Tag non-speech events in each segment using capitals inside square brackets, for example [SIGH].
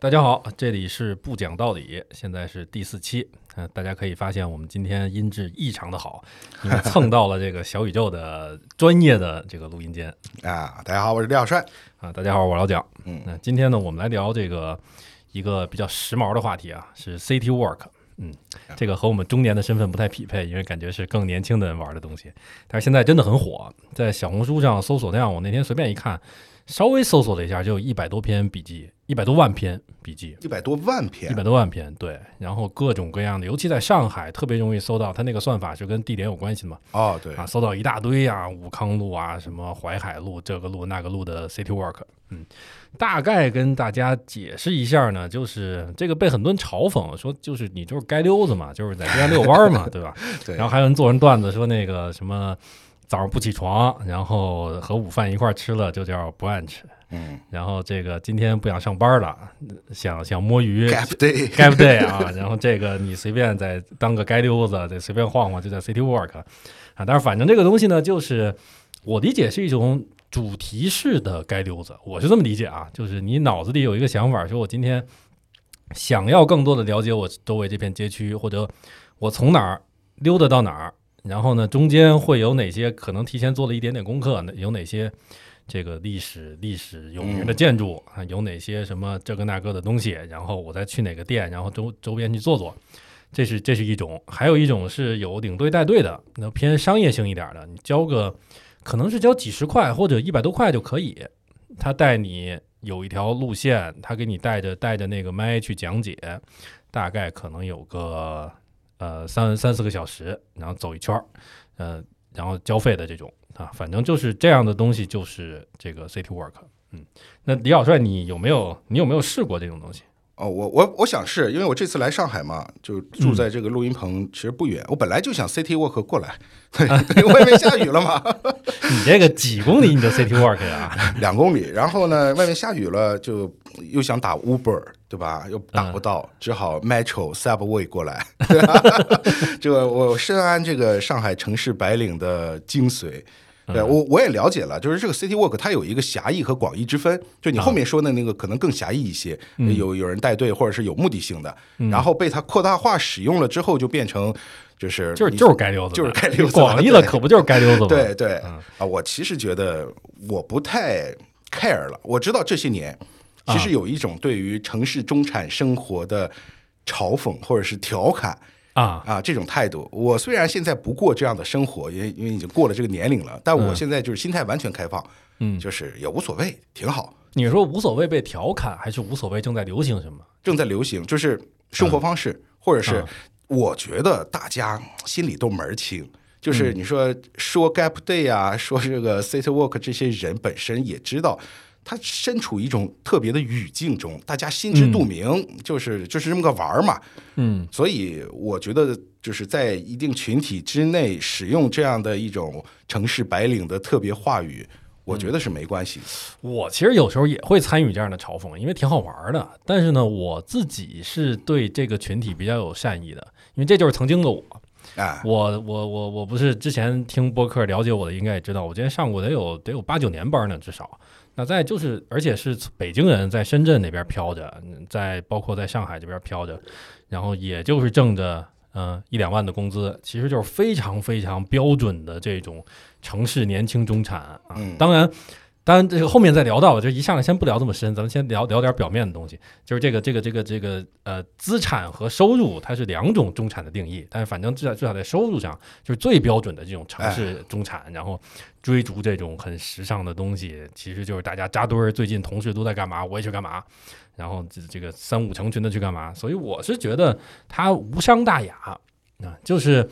大家好，这里是不讲道理，现在是第四期。嗯、大家可以发现我们今天音质异常的好，[LAUGHS] 因为蹭到了这个小宇宙的专业的这个录音间啊，大家好，我是李小帅。啊。大家好，我是老蒋。嗯那今天呢，我们来聊这个一个比较时髦的话题啊，是 City Work。嗯，这个和我们中年的身份不太匹配，因为感觉是更年轻的人玩的东西。但是现在真的很火，在小红书上搜索量，我那天随便一看，稍微搜索了一下，就有一百多篇笔记，一百多万篇笔记。一百多万篇。一，百多万篇，对，然后各种各样的，尤其在上海特别容易搜到，它那个算法是跟地点有关系的嘛，哦，对。啊，搜到一大堆啊，武康路啊，什么淮海路，这个路那个路的 City Walk，嗯，大概跟大家解释一下呢，就是这个被很多人嘲讽说，就是你就是街溜子嘛，就是在街上遛弯儿嘛，[LAUGHS] 对吧？对，然后还有人做人段子说那个什么早上不起床，然后和午饭一块儿吃了就叫 brunch，嗯然后这个今天不想上班了，想想摸鱼，Gap Day，该不对啊？然后这个你随便再当个街溜子，再随便晃晃，就叫 City Walk 啊。但是反正这个东西呢，就是我理解是一种主题式的街溜子，我是这么理解啊，就是你脑子里有一个想法，说我今天想要更多的了解我周围这片街区，或者我从哪儿溜达到哪儿，然后呢中间会有哪些可能提前做了一点点功课，有哪些。这个历史历史有名的建筑啊，有哪些什么这个那个的东西，然后我再去哪个店，然后周周边去坐坐，这是这是一种；还有一种是有领队带队的，那偏商业性一点的，你交个可能是交几十块或者一百多块就可以，他带你有一条路线，他给你带着带着那个麦去讲解，大概可能有个呃三三四个小时，然后走一圈儿，呃，然后交费的这种。啊，反正就是这样的东西，就是这个 City Work。嗯，那李小帅，你有没有你有没有试过这种东西？哦，我我我想是因为我这次来上海嘛，就住在这个录音棚，其实不远。我本来就想 City Walk 过来，[LAUGHS] 对，外面下雨了嘛，[LAUGHS] 你这个几公里你就 City Walk 呀？[LAUGHS] 两公里。然后呢，外面下雨了，就又想打 Uber，对吧？又打不到，只好 Metro Subway 过来。这个我深谙这个上海城市白领的精髓。对我我也了解了，就是这个 City Walk 它有一个狭义和广义之分，就你后面说的那个可能更狭义一些，有有人带队或者是有目的性的，然后被它扩大化使用了之后，就变成就是就是你就是该溜子，就是该溜子广义了，可不就是该溜子吗？[LAUGHS] 对对嗯。啊，我其实觉得我不太 care 了。我知道这些年啊其实有一种对于城市中产生活的嘲讽或者是调侃啊，啊啊这种态度。我虽然现在不过这样的生活，因为因为已经过了这个年龄了，但我现在就是心态完全开放，嗯，就是也无所谓，挺好。你说无所谓被调侃，还是无所谓正在流行什么？正在流行，就是生活方式，或者是嗯我觉得大家心里都门儿清。嗯就是你说说 Gap Day 啊，说这个 City Walk 这些人本身也知道，他身处一种特别的语境中，大家心知肚明，就是就是这么个玩儿嘛。嗯所以我觉得就是在一定群体之内使用这样的一种城市白领的特别话语，我觉得是没关系的。我其实有时候也会参与这样的嘲讽，因为挺好玩的。但是呢，我自己是对这个群体比较有善意的，因为这就是曾经的我。啊，我我我我不是之前听播客了解我的，应该也知道，我今天上过得有得有八九年班呢，至少。那在就是，而且是北京人在深圳那边飘着，嗯在包括在上海这边飘着，然后也就是挣着嗯、呃一两万的工资，其实就是非常非常标准的这种城市年轻中产啊。嗯当然。当然，这个后面再聊到，就一上来先不聊这么深，咱们先聊聊点表面的东西。就是这个这个这个这个呃，资产和收入它是两种中产的定义，但是反正至少至少在收入上，就是最标准的这种城市中产，然后追逐这种很时尚的东西，其实就是大家扎堆儿，最近同事都在干嘛，我也去干嘛，然后这这个三五成群的去干嘛，所以我是觉得它无伤大雅啊，就是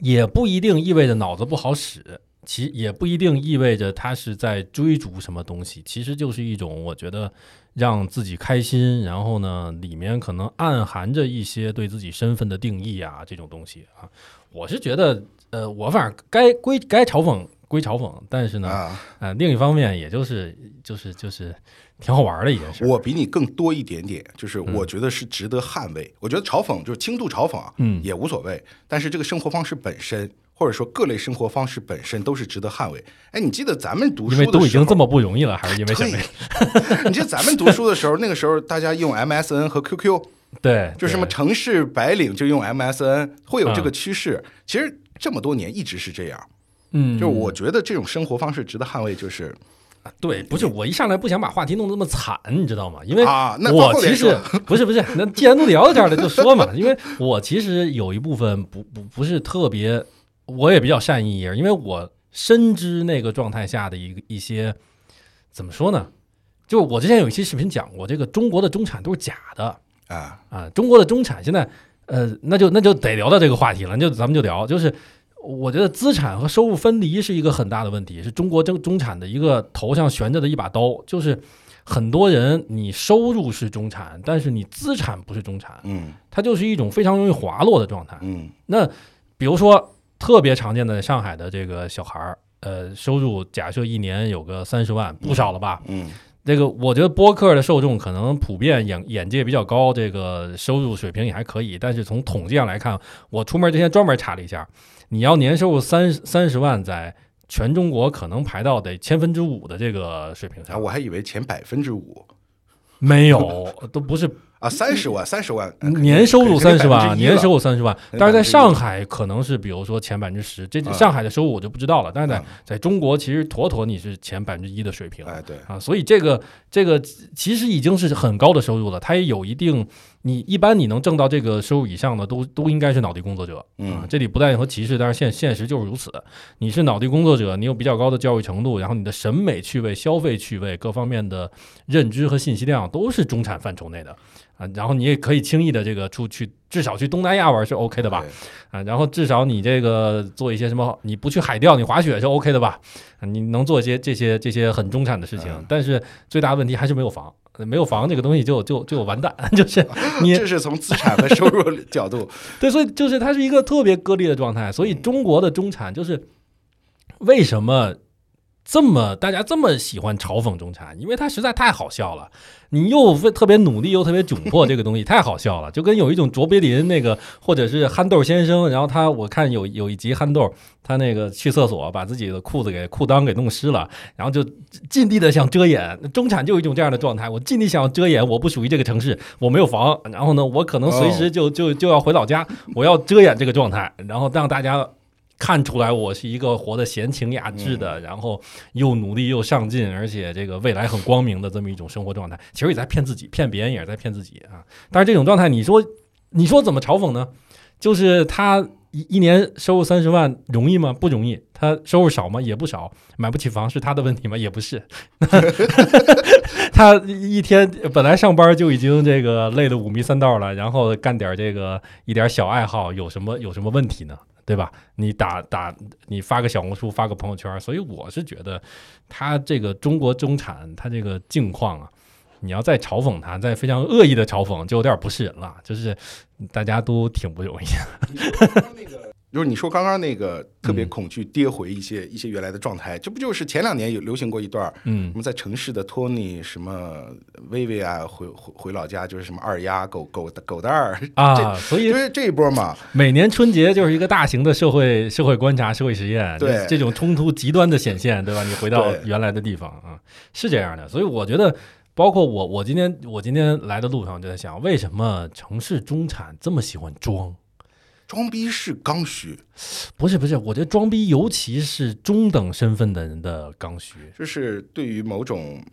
也不一定意味着脑子不好使。其也不一定意味着他是在追逐什么东西，其实就是一种我觉得让自己开心，然后呢，里面可能暗含着一些对自己身份的定义啊，这种东西啊，我是觉得，呃，我反正该归该嘲讽归嘲讽，但是呢，啊，呃，另一方面也就是就是就是挺好玩的一件事。我比你更多一点点，就是我觉得是值得捍卫。我觉得嘲讽就是轻度嘲讽啊，嗯也无所谓。但是这个生活方式本身，或或者说各类生活方式本身都是值得捍卫。哎，你记得咱们读书因为的时候，都已经这么不容易了，还是因为什么 [LAUGHS] 你记得咱们读书的时候，那个时候大家用 MSN 和 QQ，对，就什么城市白领就用 MSN，会有这个趋势。其实这么多年一直是这样，嗯，就是我觉得这种生活方式值得捍卫，就是对，不是我一上来不想把话题弄得那么惨，你知道吗？因为啊那我其实不是不是，那既然都聊到这儿了，就说嘛。因为我其实有一部分不不不是特别，我也比较善意因为我深知那个状态下的一个一些怎么说呢？就我之前有一期视频讲过，这个中国的中产都是假的。啊，啊，中国的中产现在呃，那就那就得聊到这个话题了，那就咱们就聊，就是我觉得资产和收入分离是一个很大的问题，是中国中中产的一个头上悬着的一把刀，就是很多人你收入是中产，但是你资产不是中产，嗯。它就是一种非常容易滑落的状态。嗯。那比如说特别常见的上海的这个小孩儿，呃，收入假设一年有个三十万，不少了吧？嗯这个我觉得播客的受众可能普遍眼眼界比较高，这个收入水平也还可以。但是从统计上来看，我出门之前专门查了一下，你要年收入三三十万，在全中国可能排到得千分之五的这个水平啊，上。我还以为前百分之五没有，都不是啊，三十万，三十万，年收入三十万，年收入入三十万，但是在上海可能是比如说前百分之十，这嗯上海的收入我就不知道了。但是在嗯在中国，其实妥妥你是前百分之一的水平。哎，对，啊，所以这个这个其实已经是很高的收入了，它也有一定，你一般你能挣到这个收入以上的，都都应该是脑力工作者啊嗯。这里不带任何歧视，但是现现实就是如此。你是脑力工作者，你有比较高的教育程度，然后你的审美趣味、消费趣味各方面的认知和信息量都是中产范畴内的啊。然后你也可以轻易的这个出去，至少去东南亚玩是 OK 的吧？对？啊，然后至少你这个做一些什么，你不去海钓，你滑雪是 OK 的吧？啊，你能做一些这些这些很中产的事情，嗯但是最大的问题还是没有房，呃没有房这个东西就就就完蛋，[LAUGHS] 就是你这是从资产和收入角度，对，所以就是它是一个特别割裂的状态。所以中国的中产就是为什么这么大家这么喜欢嘲讽中产，因为他实在太好笑了。你又特别努力又特别窘迫，这个东西太好笑了，就跟有一种卓别林那个，或者是憨豆先生，然后他我看有有一集憨豆，他那个去厕所把自己的裤子给裤裆给弄湿了，然后就尽力的想遮掩。中产就有一种这样的状态，我尽力想要遮掩，我不属于这个城市，我没有房，然后呢，我可能随时就就就要回老家，我要遮掩这个状态，然后让大家。[LAUGHS] 看出来我是一个活得闲情雅致的，然后又努力又上进，而且这个未来很光明的这么一种生活状态。其实也在骗自己，骗别人也是在骗自己啊。但是这种状态，你说你说怎么嘲讽呢？就是他一一年收入三十万容易吗？不容易。他收入少吗？也不少。买不起房是他的问题吗？也不是。[LAUGHS] 他一天本来上班就已经这个累得五迷三道了，然后干点这个一点小爱好，有什么有什么问题呢？对吧？你打打，你发个小红书，发个朋友圈，所以我是觉得他这个中国中产，他这个境况啊，你要再嘲讽他，再非常恶意的嘲讽，就有点不是人了。就是大家都挺不容易。[LAUGHS] 就是你说刚刚那个特别嗯恐惧跌回一些、一些原来的状态，这不就是前两年有流行过一段儿，嗯什么在城市的托尼什么薇薇啊，回回回老家就是什么二丫狗狗狗蛋儿，[LAUGHS] 啊，所以就是这一波嘛，每年春节就是一个大型的社会社会观察、社会实验，对这种冲突极端的显现，对吧？你回到原来的地方啊，是这样的。所以我觉得，包括我，我今天我今天来的路上就在想，为什么城市中产这么喜欢装？装逼是刚需，不是不是，我觉得装逼，尤其是中等身份的人的刚需。就是对于某种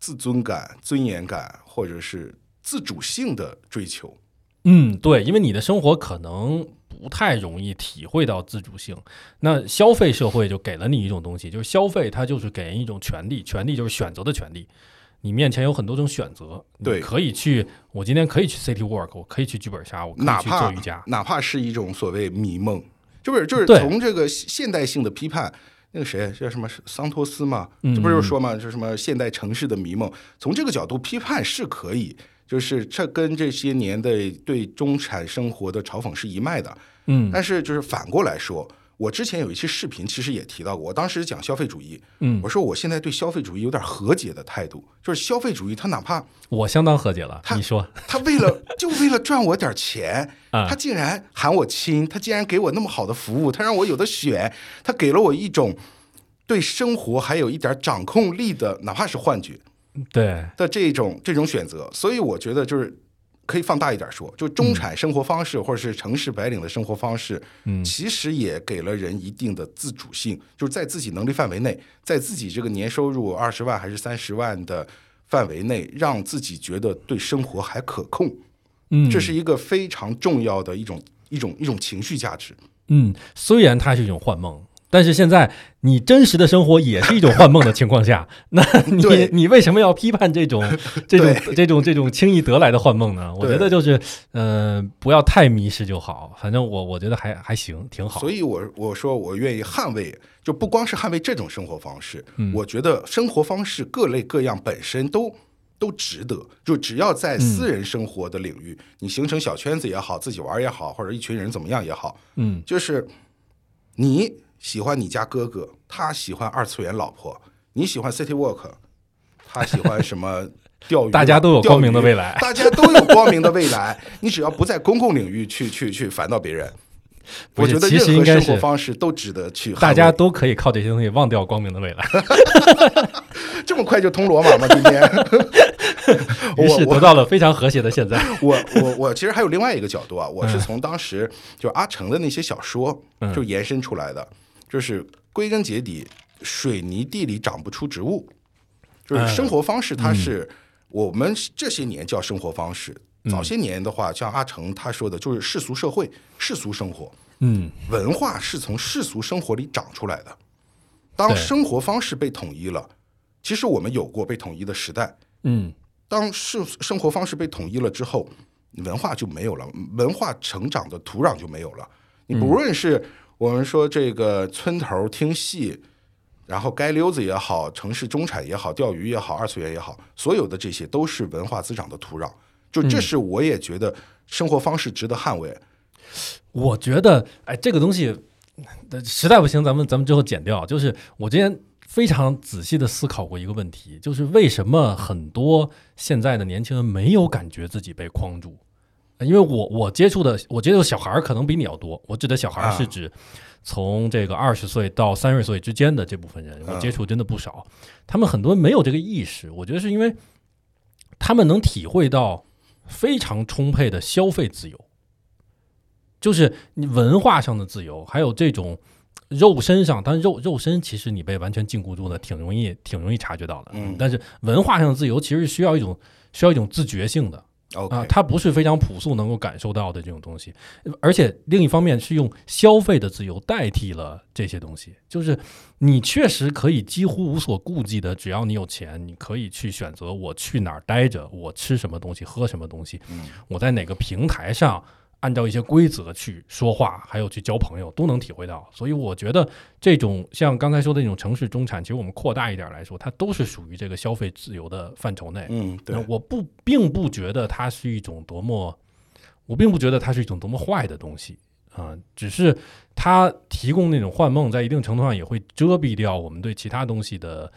自尊感、尊严感或者是自主性的追求。嗯，对，因为你的生活可能不太容易体会到自主性，那消费社会就给了你一种东西，就是消费，它就是给人一种权利，权利就是选择的权利。你面前有很多种选择，对。可以去，我今天可以去 City Work，我可以去剧本杀，我可以去做瑜伽。哪怕是一种所谓迷梦，就是就是从这个现代性的批判，那个谁叫什么桑托斯嘛，嗯。这不就是说嘛，就是什么现代城市的迷梦，从这个角度批判是可以，就是这跟这些年的对中产生活的嘲讽是一脉的，嗯，但是就是反过来说，我之前有一期视频，其实也提到过，我当时讲消费主义，嗯我说我现在对消费主义有点和解的态度，就是消费主义他哪怕我相当和解了。他你说他为了就为了赚我点钱，[LAUGHS] 啊他竟然喊我亲，他竟然给我那么好的服务，他让我有的选，他给了我一种对生活还有一点掌控力的，哪怕是幻觉对，的这种这种选择，所以我觉得就是。可以放大一点说，就中产生活方式，或者是城市白领的生活方式，嗯其实也给了人一定的自主性，就是在自己能力范围内，在自己这个年收入二十万还是三十万的范围内，让自己觉得对生活还可控。嗯，这是一个非常重要的一种一种一种情绪价值。嗯，虽然它是一种幻梦，但是现在你真实的生活也是一种幻梦的情况下，[LAUGHS] 那你你为什么要批判这种 [LAUGHS] 这种这种这种轻易得来的幻梦呢？我觉得就是呃，不要太迷失就好。反正我我觉得还还行，挺好。所以我我说我愿意捍卫，就不光是捍卫这种生活方式，嗯我觉得生活方式各类各样本身都。都值得，就只要在私人生活的领域，你形成小圈子也好，自己玩也好，或者一群人怎么样也好，嗯就是你喜欢你家哥哥，他喜欢二次元老婆，你喜欢 City Walk，他喜欢什么钓鱼，[LAUGHS] 大家都有光明的未来大家都有光明的未来。你只要不在公共领域去去去烦到别人，我觉得其实应该任何生活是方式都值得去。大家都可以靠这些东西忘掉光明的未来，[LAUGHS] 这么快就通罗马吗？今天 [LAUGHS] 于是我得到了非常和谐的现在。我我我其实还有另外一个角度啊，我是从当时就阿成的那些小说嗯就延伸出来的，就是归根结底，水泥地里长不出植物，就是嗯生活方式，它是我们这些年叫生活方式。嗯。早些年的话，像阿成他说的，就是世俗社会、世俗生活，嗯。文化是从世俗生活里长出来的。当生活方式被统一了，其实我们有过被统一的时代，嗯。当生生活方式被统一了之后，文化就没有了，文化成长的土壤就没有了。你不论是我们说这个村头听戏，然后街溜子也好，城市中产也好，钓鱼也好，二次元也好，所有的这些都是文化滋长的土壤。就这是我也觉得生活方式值得捍卫。我觉得，哎，这个东西呃实在不行，咱们咱们之后剪掉。就是我之前非常仔细的思考过一个问题，就是为什么很多现在的年轻人没有感觉自己被框住？呃因为我我接触的我接触的小孩儿可能比你要多，我指的小孩儿啊是指从这个二十岁到三十岁之间的这部分人，我嗯接触真的不少。他们很多没有这个意识，我觉得是因为他们能体会到非常充沛的消费自由。就是你文化上的自由，还有这种肉身上，但肉肉身其实你被完全禁锢住的，挺容易挺容易察觉到的。嗯但是文化上的自由其实是需要一种需要一种自觉性的啊，它不是非常朴素能够感受到的这种东西。而且另一方面是用消费的自由代替了这些东西，就是你确实可以几乎无所顾忌的，只要你有钱，你可以去选择我去哪儿待着，我吃什么东西，喝什么东西，嗯。我在哪个平台上按照一些规则去说话，还有去交朋友，都能体会到。所以我觉得这种像刚才说的那种城市中产，其实我们扩大一点来说，它都是属于这个消费自由的范畴内。嗯，对，我不并不觉得它是一种多么，我并不觉得它是一种多么坏的东西啊、只是它提供那种幻梦，在一定程度上也会遮蔽掉我们对其他东西的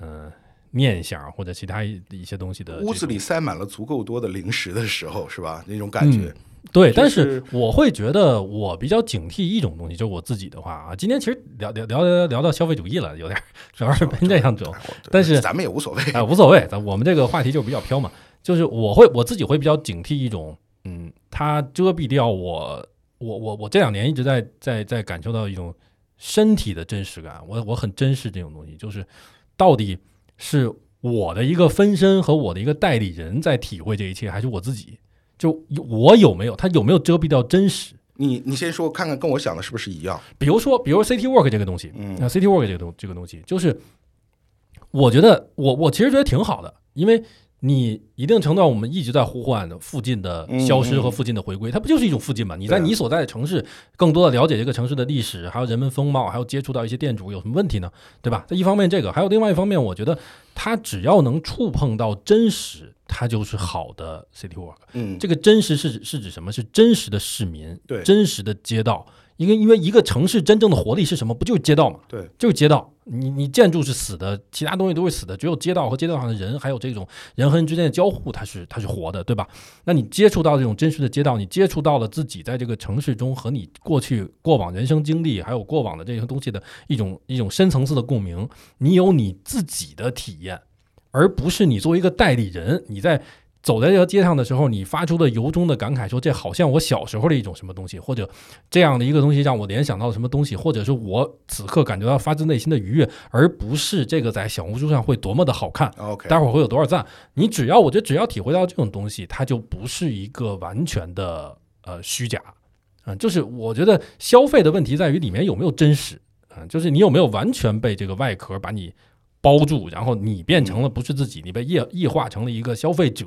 嗯、呃念想或者其他一一些东西的屋子里塞满了足够多的零食的时候，是吧？那种感觉。对，但是是我会觉得我比较警惕一种东西，就是我自己的话啊，今天其实聊聊聊聊聊到消费主义了，有点儿 [LAUGHS] 主要是奔这样走，但是咱们也无所谓。啊，无所谓，咱我们这个话题就比较飘嘛，就是我会我自己会比较警惕一种，嗯，它遮蔽掉我，我我我这两年一直在在在感受到一种身体的真实感，我我很珍视这种东西，就是到底是我的一个分身和我的一个代理人在体会这一切，还是我自己？就我有没有，它有没有遮蔽掉真实？你你先说看看，跟我想的是不是一样？比如说，比如 City Work 这个东西，嗯那 City Work 这个东这个东西，就是我觉得我我其实觉得挺好的，因为你一定程度上我们一直在呼唤的附近的消失和附近的回归，它不就是一种附近嘛？你在你所在的城市，更多的了解这个城市的历史，还有人文风貌，还有接触到一些店主，有什么问题呢？对吧？这一方面这个，还有另外一方面，我觉得它只要能触碰到真实，它就是好的 City Work。嗯，这个真实是指是指什么？是真实的市民，对真实的街道，因为因为一个城市真正的活力是什么？不就是街道嘛？对，就是街道。你你建筑是死的，其他东西都是死的，只有街道和街道上的人，还有这种人和人之间的交互，它是它是活的，对吧？那你接触到这种真实的街道，你接触到了自己在这个城市中和你过去过往人生经历，还有过往的这些东西的一种一种深层次的共鸣，你有你自己的体验，而不是你作为一个代理人，你在。走在这条街上的时候，你发出的由衷的感慨，说这好像我小时候的一种什么东西，或者这样的一个东西让我联想到什么东西，或者是我此刻感觉到发自内心的愉悦，而不是这个在小红书上会多么的好看。OK，待会儿会有多少赞？你只要我觉得只要体会到这种东西，它就不是一个完全的呃虚假嗯。就是我觉得消费的问题在于里面有没有真实嗯，就是你有没有完全被这个外壳把你。包住，然后你变成了不是自己，你被异异化成了一个消费者。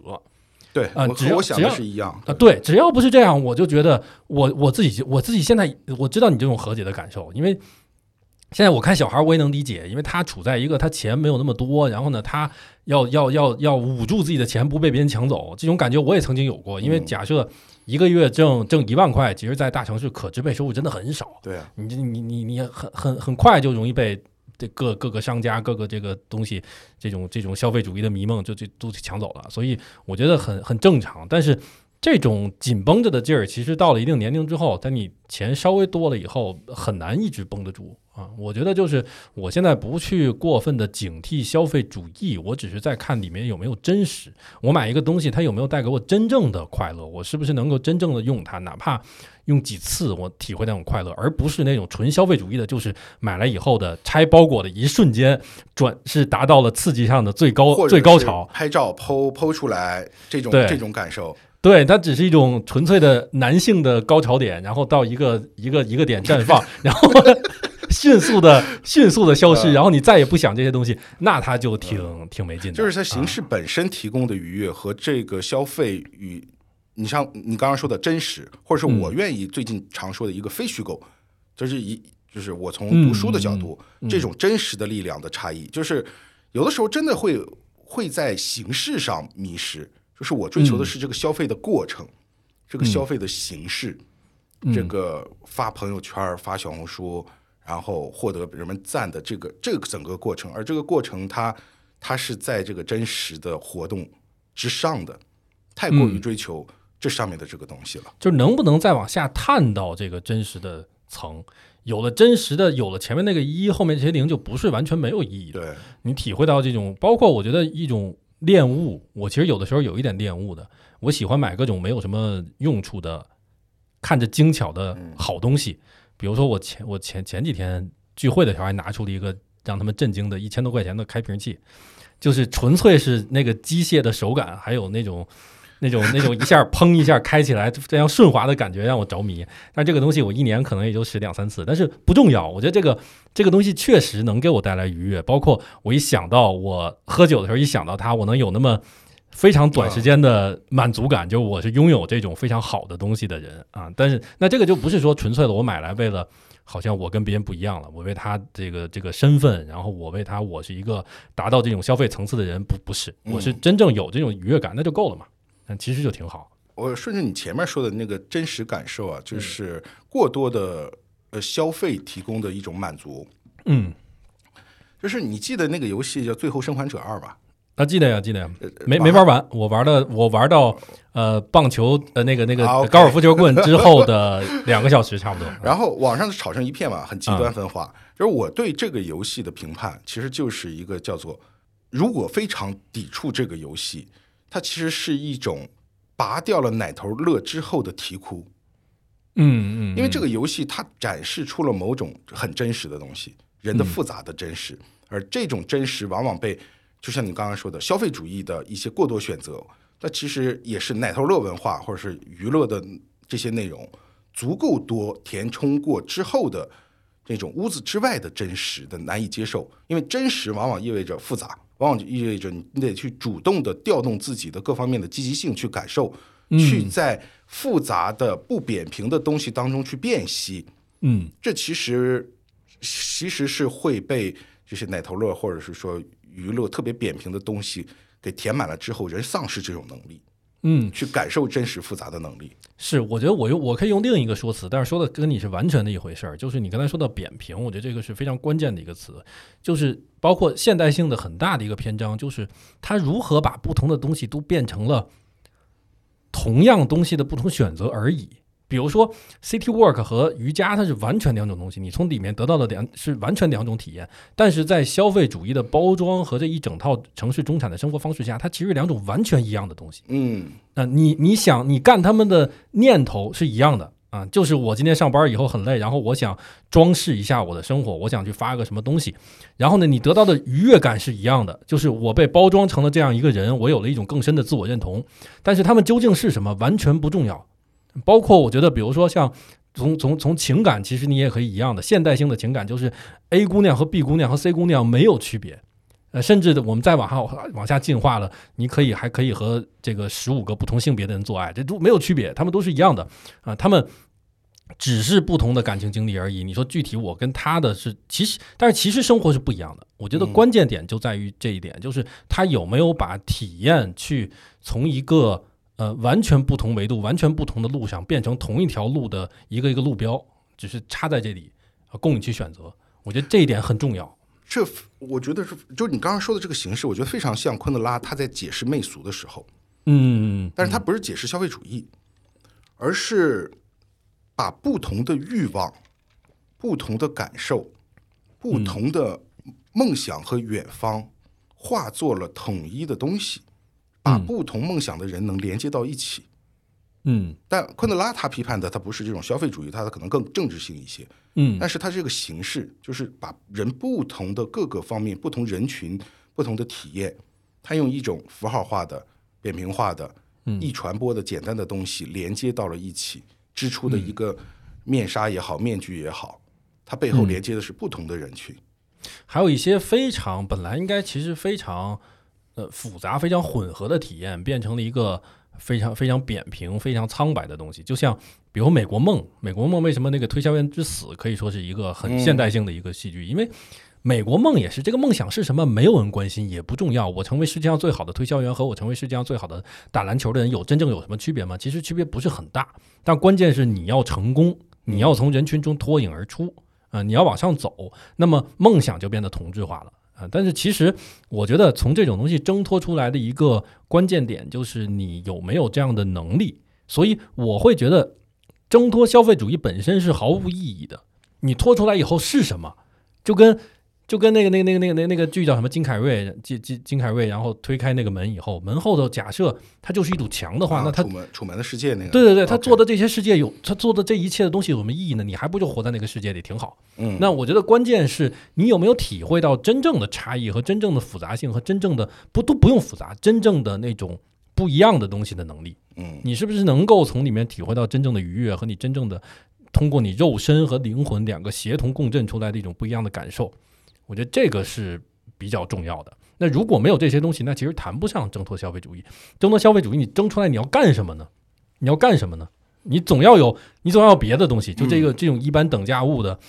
对啊，只要只要是一样啊，对，只要不是这样，我就觉得我我自己我自己现在我知道你这种和解的感受，因为现在我看小孩我也能理解，因为他处在一个他钱没有那么多，然后呢，他要要要要捂住自己的钱不被别人抢走，这种感觉我也曾经有过。因为假设一个月挣挣一万块，其实，在大城市可支配收入真的很少。对啊，你你你你很很很快就容易被。这各各个商家各个这个东西，这种这种消费主义的迷梦就就都抢走了，所以我觉得很很正常。但是这种紧绷着的劲儿，其实到了一定年龄之后，在你钱稍微多了以后，很难一直绷得住。啊，我觉得就是我现在不去过分的警惕消费主义，我只是在看里面有没有真实。我买一个东西，它有没有带给我真正的快乐？我是不是能够真正的用它？哪怕用几次，我体会那种快乐，而不是那种纯消费主义的，就是买来以后的拆包裹的一瞬间转是达到了刺激上的最高最高潮，拍照剖剖出来这种这种感受。对，它只是一种纯粹的男性的高潮点，然后到一个一个一个点绽放，[LAUGHS] 然后。迅速的、[LAUGHS] 迅速的消失，然后你再也不想这些东西，那它就挺挺没劲的。就是它形式本身提供的愉悦和这个消费与你像你刚刚说的真实，或者是我愿意最近常说的一个非虚构，就是一就是我从读书的角度，这种真实的力量的差异，就是有的时候真的会会在形式上迷失。就是我追求的是这个消费的过程，这个消费的形式，这个发朋友圈、发小红书。然后获得人们赞的这个这个整个过程，而这个过程它它是在这个真实的活动之上的，太过于追求这上面的这个东西了。就能不能再往下探到这个真实的层？有了真实的，有了前面那个一，后面这些零就不是完全没有意义的。对你体会到这种，包括我觉得一种恋物，我其实有的时候有一点恋物的，我喜欢买各种没有什么用处的，看着精巧的好东西。比如说我前我前前几天聚会的时候还拿出了一个让他们震惊的一千多块钱的开瓶器，就是纯粹是那个机械的手感，还有那种那种那种一下砰一下开起来这样顺滑的感觉让我着迷。但这个东西我一年可能也就使两三次，但是不重要。我觉得这个这个东西确实能给我带来愉悦，包括我一想到我喝酒的时候一想到它，我能有那么。非常短时间的满足感，就我是拥有这种非常好的东西的人啊。但是那这个就不是说纯粹的我买来为了好像我跟别人不一样了，我为他这个这个身份，然后我为他我是一个达到这种消费层次的人，不不是，我是真正有这种愉悦感，那就够了嘛。那其实就挺好。我顺着你前面说的那个真实感受啊，就是过多的呃消费提供的一种满足。嗯，就是你记得那个游戏叫《最后生还者二》吧？啊，记得呀，记得呀，没没玩完，我玩的我玩到呃棒球呃那个那个高尔夫球棍之后的两个小时差不多。[LAUGHS] 然后网上吵成一片嘛，很极端分化。就是我对这个游戏的评判，其实就是一个叫做，如果非常抵触这个游戏，它其实是一种拔掉了奶头乐之后的啼哭。嗯嗯，因为这个游戏它展示出了某种很真实的东西，人的复杂的真实，而这种真实往往被。就像你刚刚说的，消费主义的一些过多选择，那其实也是奶头乐文化或者是娱乐的这些内容足够多填充过之后的那种屋子之外的真实的难以接受，因为真实往往意味着复杂，往往就意味着你得去主动的调动自己的各方面的积极性去感受，去在复杂的不扁平的东西当中去辨析。嗯，这其实其实是会被就是奶头乐或者是说。娱乐特别扁平的东西给填满了之后，人丧失这种能力。嗯，去感受真实复杂的能力。是，我觉得我用我可以用另一个说辞，但是说的跟你是完全的一回事儿。就是你刚才说到扁平，我觉得这个是非常关键的一个词，就是包括现代性的很大的一个篇章，就是它如何把不同的东西都变成了同样东西的不同选择而已。比如说，City Work 和瑜伽，它是完全两种东西，你从里面得到的两是完全两种体验。但是在消费主义的包装和这一整套城市中产的生活方式下，它其实两种完全一样的东西。嗯那你你想你干他们的念头是一样的啊，就是我今天上班以后很累，然后我想装饰一下我的生活，我想去发个什么东西，然后呢，你得到的愉悦感是一样的，就是我被包装成了这样一个人，我有了一种更深的自我认同。但是他们究竟是什么，完全不重要。包括我觉得，比如说像从从从情感，其实你也可以一样的，现代性的情感就是 A 姑娘和 B 姑娘和 C 姑娘没有区别。呃，甚至我们再往下往下进化了，你可以还可以和这个十五个不同性别的人做爱，这都没有区别，他们都是一样的啊、他们只是不同的感情经历而已。你说具体我跟他的是，其实但是其实生活是不一样的。我觉得嗯关键点就在于这一点，就是他有没有把体验去从一个呃完全不同维度、完全不同的路上变成同一条路的一个一个路标，只是插在这里啊，供你去选择。我觉得这一点很重要。这我觉得是，就是你刚刚说的这个形式，我觉得非常像昆德拉他在解释媚俗的时候，嗯，但是他不是解释消费主义，而是把不同的欲望、不同的感受、不同的梦想和远方，化作了统一的东西，把嗯不同梦想的人能连接到一起。嗯但昆德拉他批判的，他不是这种消费主义，他可能更政治性一些。嗯但是他这个形式就是把人不同的各个方面、不同人群、不同的体验，他用一种符号化的、扁平化的、易传播的简单的东西连接到了一起，织出的一个面纱也好、面具也好，它背后连接的是不同的人群。还有一些非常本来应该其实非常呃复杂、非常混合的体验，变成了一个非常非常扁平、非常苍白的东西。就像比如《美国梦》，《美国梦》为什么那个推销员之死可以说是一个很现代性的一个戏剧？因为美国梦也是这个梦想是什么，没有人关心，也不重要。我成为世界上最好的推销员和我成为世界上最好的打篮球的人有真正有什么区别吗？其实区别不是很大，但关键是你要成功，你要从人群中脱颖而出。啊、你要往上走，那么梦想就变得同质化了啊、但是其实我觉得从这种东西挣脱出来的一个关键点，就是你有没有这样的能力。所以我会觉得，挣脱消费主义本身是毫无意义的。你脱出来以后是什么？就跟就跟那个那个那个那个那个那个剧叫什么金凯瑞金金金凯瑞，然后推开那个门以后，门后头假设它就是一堵墙的话，那他楚门楚门的世界那个，对对对，他做的这些世界有他做的这一切的东西有什么意义呢？你还不就活在那个世界里挺好？嗯，那我觉得关键是你有没有体会到真正的差异和真正的复杂性和真正的不都不用复杂，真正的那种不一样的东西的能力。嗯你是不是能够从里面体会到真正的愉悦和你真正的通过你肉身和灵魂两个协同共振出来的一种不一样的感受？我觉得这个是比较重要的。那如果没有这些东西，那其实谈不上挣脱消费主义。挣脱消费主义，你挣出来你要干什么呢？你要干什么呢？你总要有，你总要有别的东西。就这个、这种一般等价物的，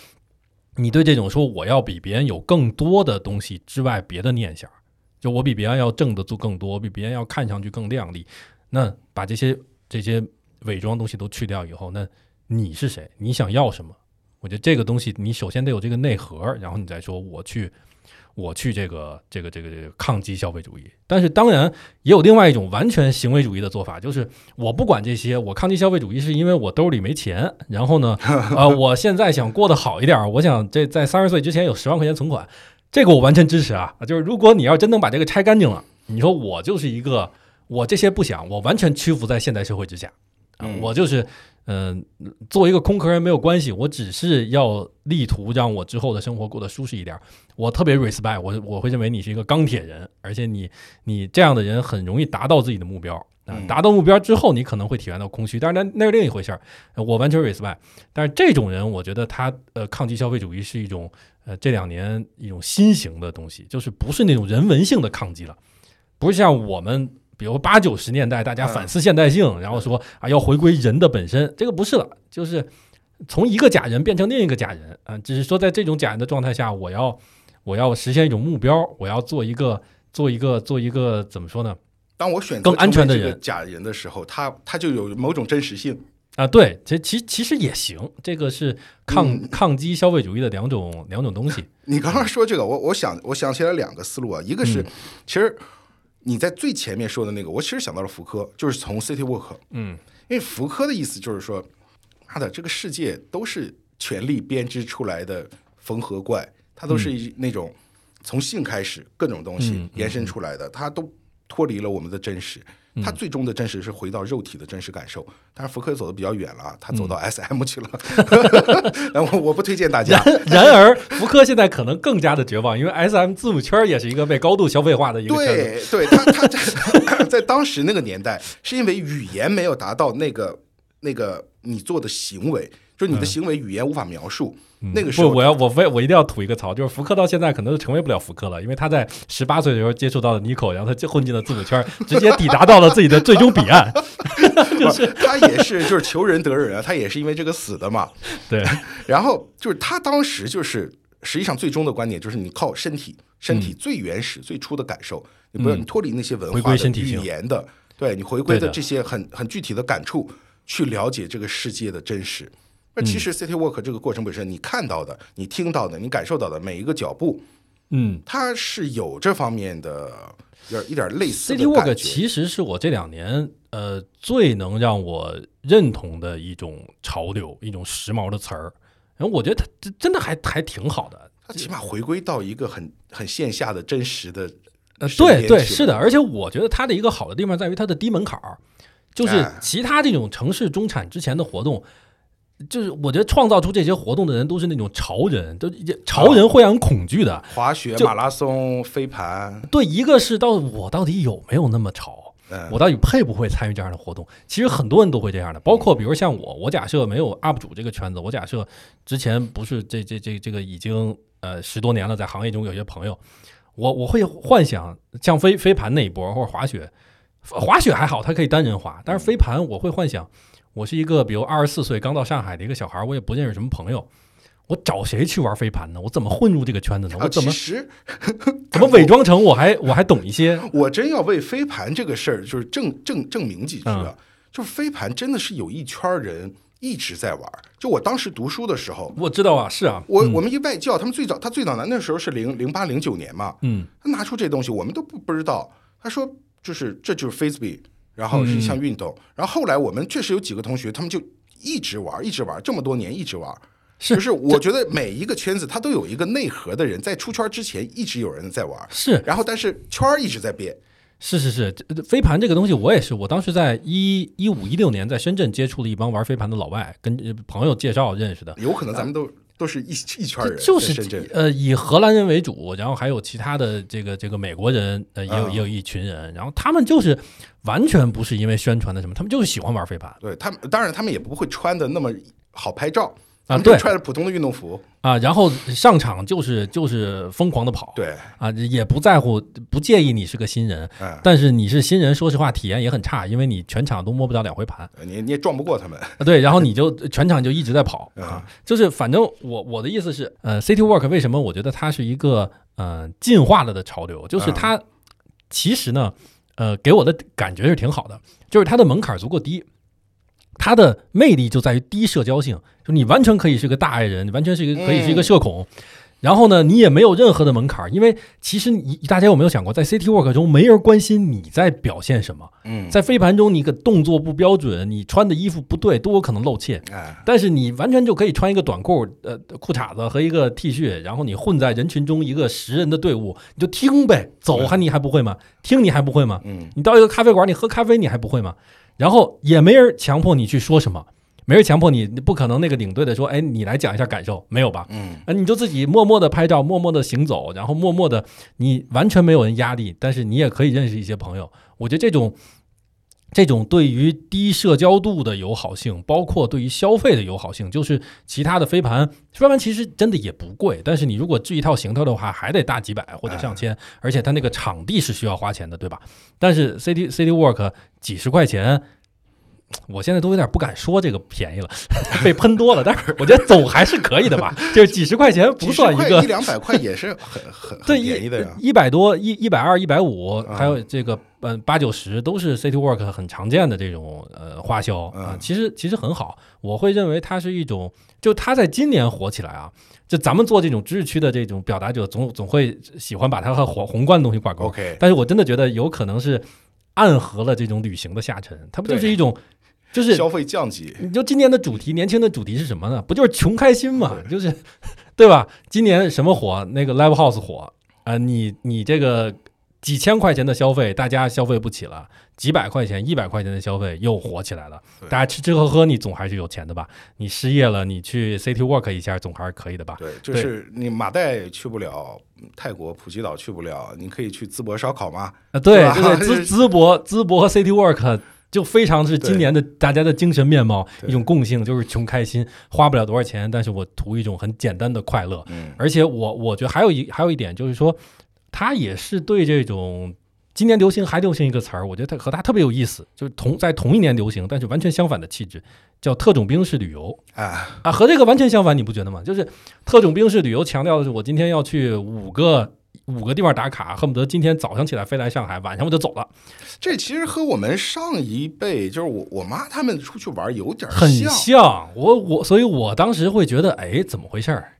你对这种说我要比别人有更多的东西之外别的念想，就我比别人要挣得足更多，我比别人要看上去更靓丽。那把这些这些伪装东西都去掉以后，那你是谁？你想要什么？我觉得这个东西，你首先得有这个内核，然后你再说我去，我去这个这个这个这个抗击消费主义。但是当然也有另外一种完全行为主义的做法，就是我不管这些，我抗击消费主义是因为我兜里没钱，然后呢，[LAUGHS] 呃，我现在想过得好一点，我想这在三十岁之前有十万块钱存款，这个我完全支持啊。就是如果你要真能把这个拆干净了，你说我就是一个。我这些不想，我完全屈服在现代社会之下，啊嗯我就是，嗯、作为一个空壳人没有关系，我只是要力图让我之后的生活过得舒适一点。我特别 respect，我我会认为你是一个钢铁人，而且你你这样的人很容易达到自己的目标啊嗯。达到目标之后，你可能会体验到空虚，但是那那是另一回事儿。呃我完全 respect，但是这种人，我觉得他呃抗击消费主义是一种呃这两年一种新型的东西，就是不是那种人文性的抗击了，不是像我们。比如八九十年代，大家反思现代性，然后说啊要回归人的本身，这个不是了，就是从一个假人变成另一个假人啊，只是说在这种假人的状态下，我要我要实现一种目标，我要做一个做一个做一个怎么说呢？当我选择更安全的人假人的时候，他他就有某种真实性。啊，对，其其其实也行，这个是抗、嗯抗击消费主义的两种两种东西。[LAUGHS] 你刚刚说这个，我我想我想起来两个思路啊，一个是、嗯其实你在最前面说的那个，我其实想到了福柯，就是从 City Walk，嗯。因为福柯的意思就是说，妈的，这个世界都是权力编织出来的缝合怪，它都是一那种从性开始各种东西延伸出来的，它都脱离了我们的真实。嗯它最终的真实是回到肉体的真实感受，但是福柯走的比较远了，他走到嗯 SM 去了，[LAUGHS] 然后我不推荐大家。然而，福柯现在可能更加的绝望，因为 S M 字母圈也是一个被高度消费化的一个。对对，他他在在当时那个年代，是因为语言没有达到那个那个你做的行为，就是你的行为语言无法描述。那个时候我要我非我一定要吐一个槽，就是福克到现在可能都成为不了福克了，因为他在十八岁的时候接触到了尼口，然后他就混进了字母圈，直接抵达到了自己的最终彼岸。[LAUGHS] 就是他也是就是求人得人啊，他也是因为这个死的嘛。对，然后就是他当时就是实际上最终的观点就是你靠身体身体最原始、最初的感受，你不要嗯你脱离那些文化的语言的，对你回归的这些很很具体的感触，去了解这个世界的真实。其实 City Walk 这个过程本身，你看到的、你听到的、你感受到的每一个脚步，嗯。它是有这方面的有点一点类似的，City Walk。其实是我这两年呃最能让我认同的一种潮流，一种时髦的词儿。然后我觉得它这真的还还挺好的，它起码回归到一个很很线下的真实的呃，对对，是的，而且我觉得它的一个好的地方在于它的低门槛儿，就是哎。其他这种城市中产之前的活动，就是我觉得创造出这些活动的人都是那种潮人，都潮人会让人恐惧的。滑雪、马拉松、飞盘，对，一个是到我到底有没有那么潮，嗯，我到底配不会参与这样的活动？其实很多人都会这样的，包括比如像我，我假设没有 UP 主这个圈子，我假设之前不是这这这这个已经呃十多年了，在行业中有些朋友，我我会幻想像飞飞盘那一波或者滑雪，滑雪还好，它可以单人滑，但是飞盘我会幻想，我是一个比如二十四岁刚到上海的一个小孩，我也不认识什么朋友。我找谁去玩飞盘呢？我怎么混入这个圈子呢？啊，我怎么怎么伪装成我还 [LAUGHS] 我还懂一些？我真要为飞盘这个事儿，就是证证证明几句啊，嗯就是飞盘真的是有一圈人一直在玩。就我当时读书的时候，我知道啊，是啊，我、嗯我们一外教，他们最早他最早来那时候是零零八零九年嘛，嗯他拿出这东西，我们都不不知道。他说就是这就是 frisbee，然后是一项运动。然后后来我们确实有几个同学，他们就一直玩，一直玩，这么多年一直玩。是就是我觉得每一个圈子它都有一个内核的人，在出圈之前一直有人在玩，是然后但是圈儿一直在变。是是是，飞盘这个东西我也是，我当时在一一五一六年在深圳接触了一帮玩飞盘的老外，跟呃朋友介绍认识的。有可能咱们都、都是一一圈人，就是。呃，以荷兰人为主，然后还有其他的这个这个美国人，呃，也有、啊。也有一群人，然后他们就是完全不是因为宣传的什么，他们就是喜欢玩飞盘。对他们，当然他们也不会穿的那么好拍照啊对穿着普通的运动服。啊，然后上场就是就是疯狂的跑，对，啊，也不在乎不介意你是个新人，嗯，但是你是新人，说实话体验也很差，因为你全场都摸不着两回盘。你你也撞不过他们。啊，对，然后你就全场就一直在跑嗯啊，就是反正我我的意思是，呃，City Work 为什么我觉得它是一个呃进化了的潮流，就是它其实呢，呃，给我的感觉是挺好的，就是它的门槛足够低，它的魅力就在于低社交性，就你完全可以是个大爱人，你完全是一个可以是一个社恐。然后呢，你也没有任何的门槛，因为其实你大家有没有想过，在 City Walk 中，没人关心你在表现什么。嗯，在飞盘中，你个动作不标准，你穿的衣服不对，都有可能露怯。哎，但是你完全就可以穿一个短裤、呃裤衩子和一个 T 恤，然后你混在人群中一个十人的队伍，你就听呗，走还你还不会吗？听你还不会吗？嗯，你到一个咖啡馆，你喝咖啡你还不会吗？然后也没人强迫你去说什么，没人强迫你，不可能那个领队的说，哎，你来讲一下感受，没有吧？嗯，啊，你就自己默默的拍照，默默的行走，然后默默的，你完全没有人压力，但是你也可以认识一些朋友。我觉得这种这种对于低社交度的友好性，包括对于消费的友好性，就是其他的飞盘，飞盘其实真的也不贵，但是你如果置一套行头的话，还得大几百或者上千，而且它那个场地是需要花钱的，对吧？但是 City City Work 几十块钱。我现在都有点不敢说这个便宜了，[LAUGHS] 被喷多了。但是我觉得总还是可以的吧，就是几十块钱不算一个一两百块也是很很很对，便宜的呀。一百多，一一百二，一百五，啊还有这个嗯八九十都是 City Work 很常见的这种呃花销啊，嗯其实其实很好，我会认为它是一种，就它在今年火起来啊，就咱们做这种知识区的这种表达者总总会喜欢把它和宏宏观的东西挂钩，OK，但是我真的觉得有可能是暗合了这种旅行的下沉，它不就是一种就是消费降级，你就今年的主题，年轻的主题是什么呢？不就是穷开心嘛？就是，[LAUGHS] 对吧？今年什么火？那个 live house 火啊、呃你你这个几千块钱的消费，大家消费不起了；几百块钱、一百块钱的消费又火起来了。大家吃吃喝喝，你总还是有钱的吧？你失业了，你去 city work 一下，总还是可以的吧？对，就是你马代去不了，泰国普吉岛去不了，你可以去淄博烧烤嘛。啊，对对 [LAUGHS] 淄淄博、淄博和 City Work 就非常是今年的大家的精神面貌，一种共性就是穷开心，花不了多少钱，但是我图一种很简单的快乐。嗯，而且我我觉得还有一还有一点就是说，他也是对这种。今年流行还流行一个词儿，我觉得它和它特别有意思，就是同在同一年流行，但是完全相反的气质，叫特种兵式旅游。啊，啊，和这个完全相反，你不觉得吗？就是特种兵式旅游强调的是，我今天要去五个五个地方打卡，恨不得今天早上起来飞来上海，晚上我就走了，这其实和我们上一辈，就是我我妈他们出去玩有点很像。像。我我，所以我当时会觉得，哎，怎么回事儿？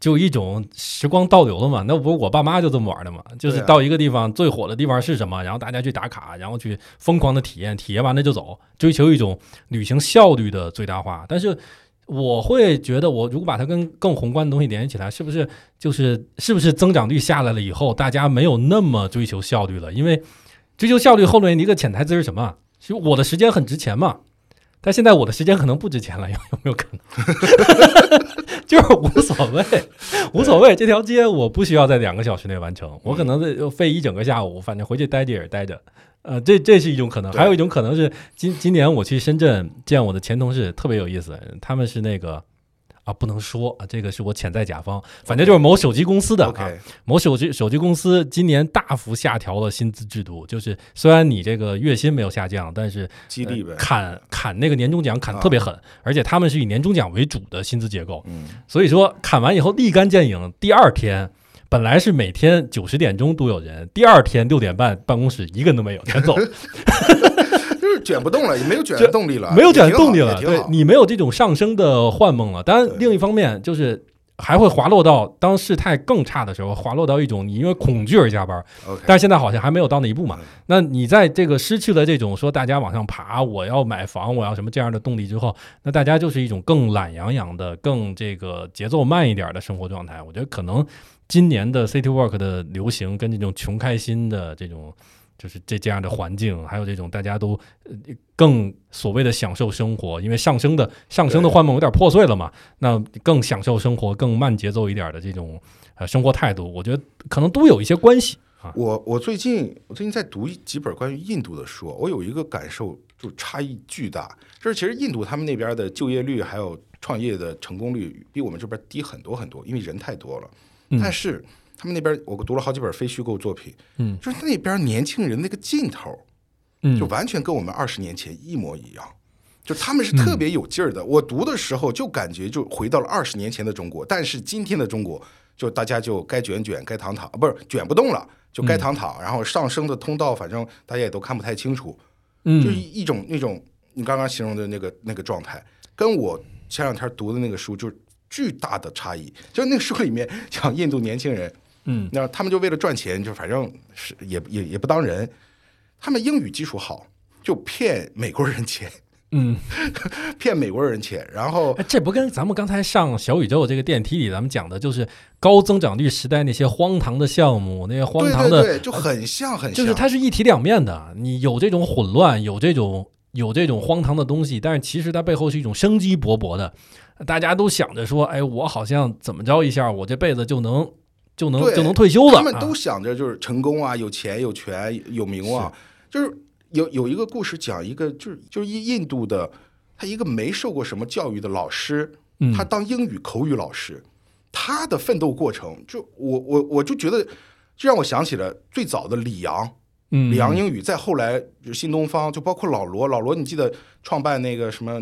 就一种时光倒流了嘛？那不是我爸妈就这么玩的嘛？就是到一个地方最火的地方是什么，然后大家去打卡，然后去疯狂的体验，体验完了就走，追求一种旅行效率的最大化。但是我会觉得，我如果把它跟更宏观的东西联系起来，是不是就是是不是增长率下来了以后，大家没有那么追求效率了？因为追求效率后面一个潜台词是什么？其实我的时间很值钱嘛。但现在我的时间可能不值钱了，有有没有可能？[LAUGHS] [LAUGHS] 就是无所谓，无所谓。这条街我不需要在两个小时内完成，我可能得费一整个下午，反正回去待着也是待着。呃，这这是一种可能，还有一种可能是今今年我去深圳见我的前同事，特别有意思，他们是那个啊，不能说啊，这个是我潜在甲方，反正就是某手机公司的啊某手机手机公司今年大幅下调了薪资制度，就是虽然你这个月薪没有下降，但是激励呗呃。砍砍那个年终奖砍得特别狠，而且他们是以年终奖为主的薪资结构，嗯，所以说砍完以后立竿见影，第二天。本来是每天九十点钟都有人，第二天六点半办公室一个人都没有，全走 [LAUGHS] 卷不动了，也没有卷的动力了，没有卷的动力了。对你没有这种上升的幻梦了。当然，另一方面就是还会滑落到当事态更差的时候，滑落到一种你因为恐惧而加班但是现在好像还没有到那一步嘛嗯。那你在这个失去了这种说大家往上爬，我要买房，我要什么这样的动力之后，那大家就是一种更懒洋洋的、更这个节奏慢一点的生活状态。我觉得可能今年的 City Work 的流行跟这种穷开心的这种。就是这这样的环境，还有这种大家都呃更所谓的享受生活，因为上升的上升的幻梦有点破碎了嘛，那更享受生活、更慢节奏一点的这种呃生活态度，我觉得可能都有一些关系啊。我我最近我最近在读几本关于印度的书，我有一个感受，就差异巨大。就是其实印度他们那边的就业率还有创业的成功率比我们这边低很多很多，因为人太多了。嗯但是他们那边我读了好几本非虚构作品，嗯。就是那边年轻人那个劲头，嗯。就完全跟我们二十年前一模一样。就他们是特别有劲儿的，我读的时候就感觉就回到了二十年前的中国，但是今天的中国，就大家就该卷卷，该躺躺，不是卷不动了，就该躺躺，然后上升的通道，反正大家也都看不太清楚，就嗯。一一种那种你刚刚形容的那个那个状态，跟我前两天读的那个书就是巨大的差异。就那个书里面讲印度年轻人，嗯那他们就为了赚钱，就反正是也也也不当人，他们英语基础好，就骗美国人钱，嗯，[LAUGHS] 骗美国人钱，然后哎，这不跟咱们刚才上小宇宙这个电梯里咱们讲的，就是高增长率时代那些荒唐的项目，那些荒唐的，对对，就很像很像，就是它是一体两面的。你有这种混乱，有这种有这种荒唐的东西，但是其实它背后是一种生机勃勃的。大家都想着说，哎，我好像怎么着一下，我这辈子就能就能对就能退休了。他们都啊想着就是成功啊，有钱有权有名望，就是有有一个故事讲一个就是就是印印度的他一个没受过什么教育的老师，嗯他当英语口语老师，他的奋斗过程，就我我我就觉得，就让我想起了最早的李阳，嗯李阳英语，再后来就新东方，就包括老罗，老罗你记得创办那个什么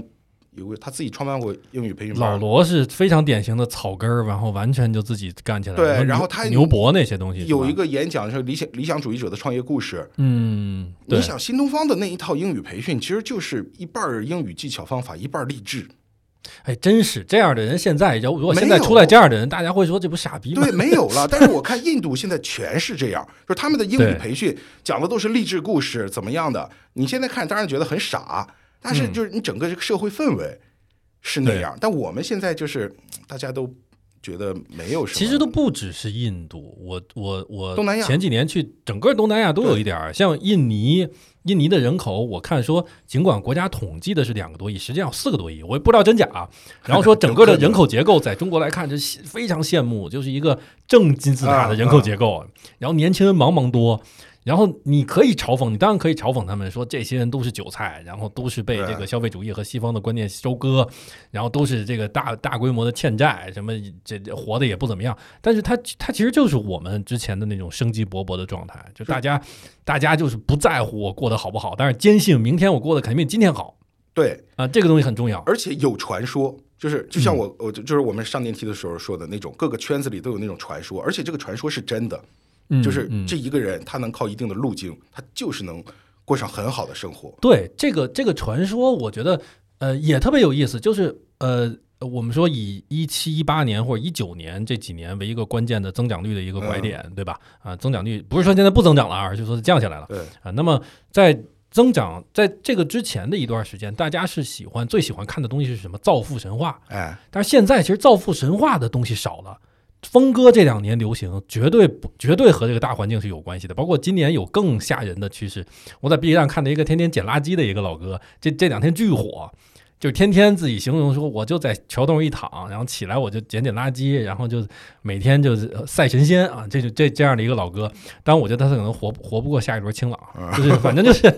有个他自己创办过英语培训老。罗是非常典型的草根儿，然后完全就自己干起来了。对然后他牛博那些东西有一个个演讲是理想理想主义者的创业故事。嗯，你想新东方的那一套英语培训，其实就是一半儿英语技巧方法，一半儿励志。哎，真是这样的人，现在如果现在出来这样的人，大家会说这不傻逼吗？对，没有了。但是我看 [LAUGHS] 印度现在全是这样，就是他们的英语培训讲的都是励志故事，怎么样的？你现在看当然觉得很傻，但是嗯就是你整个这个社会氛围是那样。但我们现在就是大家都觉得没有什么，其实都不只是印度，我我我东南亚前几年去整个东南亚都有一点儿，像印尼，印尼的人口我看说，尽管国家统计的是两个多亿，实际上有四个多亿，我也不知道真假啊。然后说 [LAUGHS] 整个的人口结构在中国来看，这是非常羡慕，就是一个正金字塔的人口结构，然后年轻人茫茫多。然后你可以嘲讽，你当然可以嘲讽他们说这些人都是韭菜，然后都是被这个消费主义和西方的观念收割，然后都是这个大大规模的欠债，什么这这活的也不怎么样。但是他他其实就是我们之前的那种生机勃勃的状态，就大家大家就是不在乎我过得好不好，但是坚信明天我过得肯定比今天好对，啊，这个东西很重要。而且有传说。就是就嗯像我我就就是我们上电梯的时候说的那种，各个圈子里都有那种传说，而且这个传说是真的，嗯就是嗯这一个人他能靠一定的路径，他就是能过上很好的生活。对这个这个传说，我觉得呃也特别有意思，就是呃。我们说以一七一八年或者一九年这几年为一个关键的增长率的一个拐点，对吧？啊，增长率不是说现在不增长了，而是说是降下来了。对，啊，那么在增长在这个之前的一段时间，大家是喜欢最喜欢看的东西是什么？造富神话。哎，但是现在其实造富神话的东西少了。峰哥这两年流行，绝对不绝对和这个大环境是有关系的。包括今年有更吓人的趋势，我在 B 站看到一个天天捡垃圾的一个老哥，这这两天巨火，就是天天自己形容说，我就在桥洞一躺，然后起来我就捡捡垃圾，然后就每天就是呃赛神仙啊，这就这这样的一个老哥。当然，我觉得他可能活活不过下一轮清朗，就是 [LAUGHS] 反正就是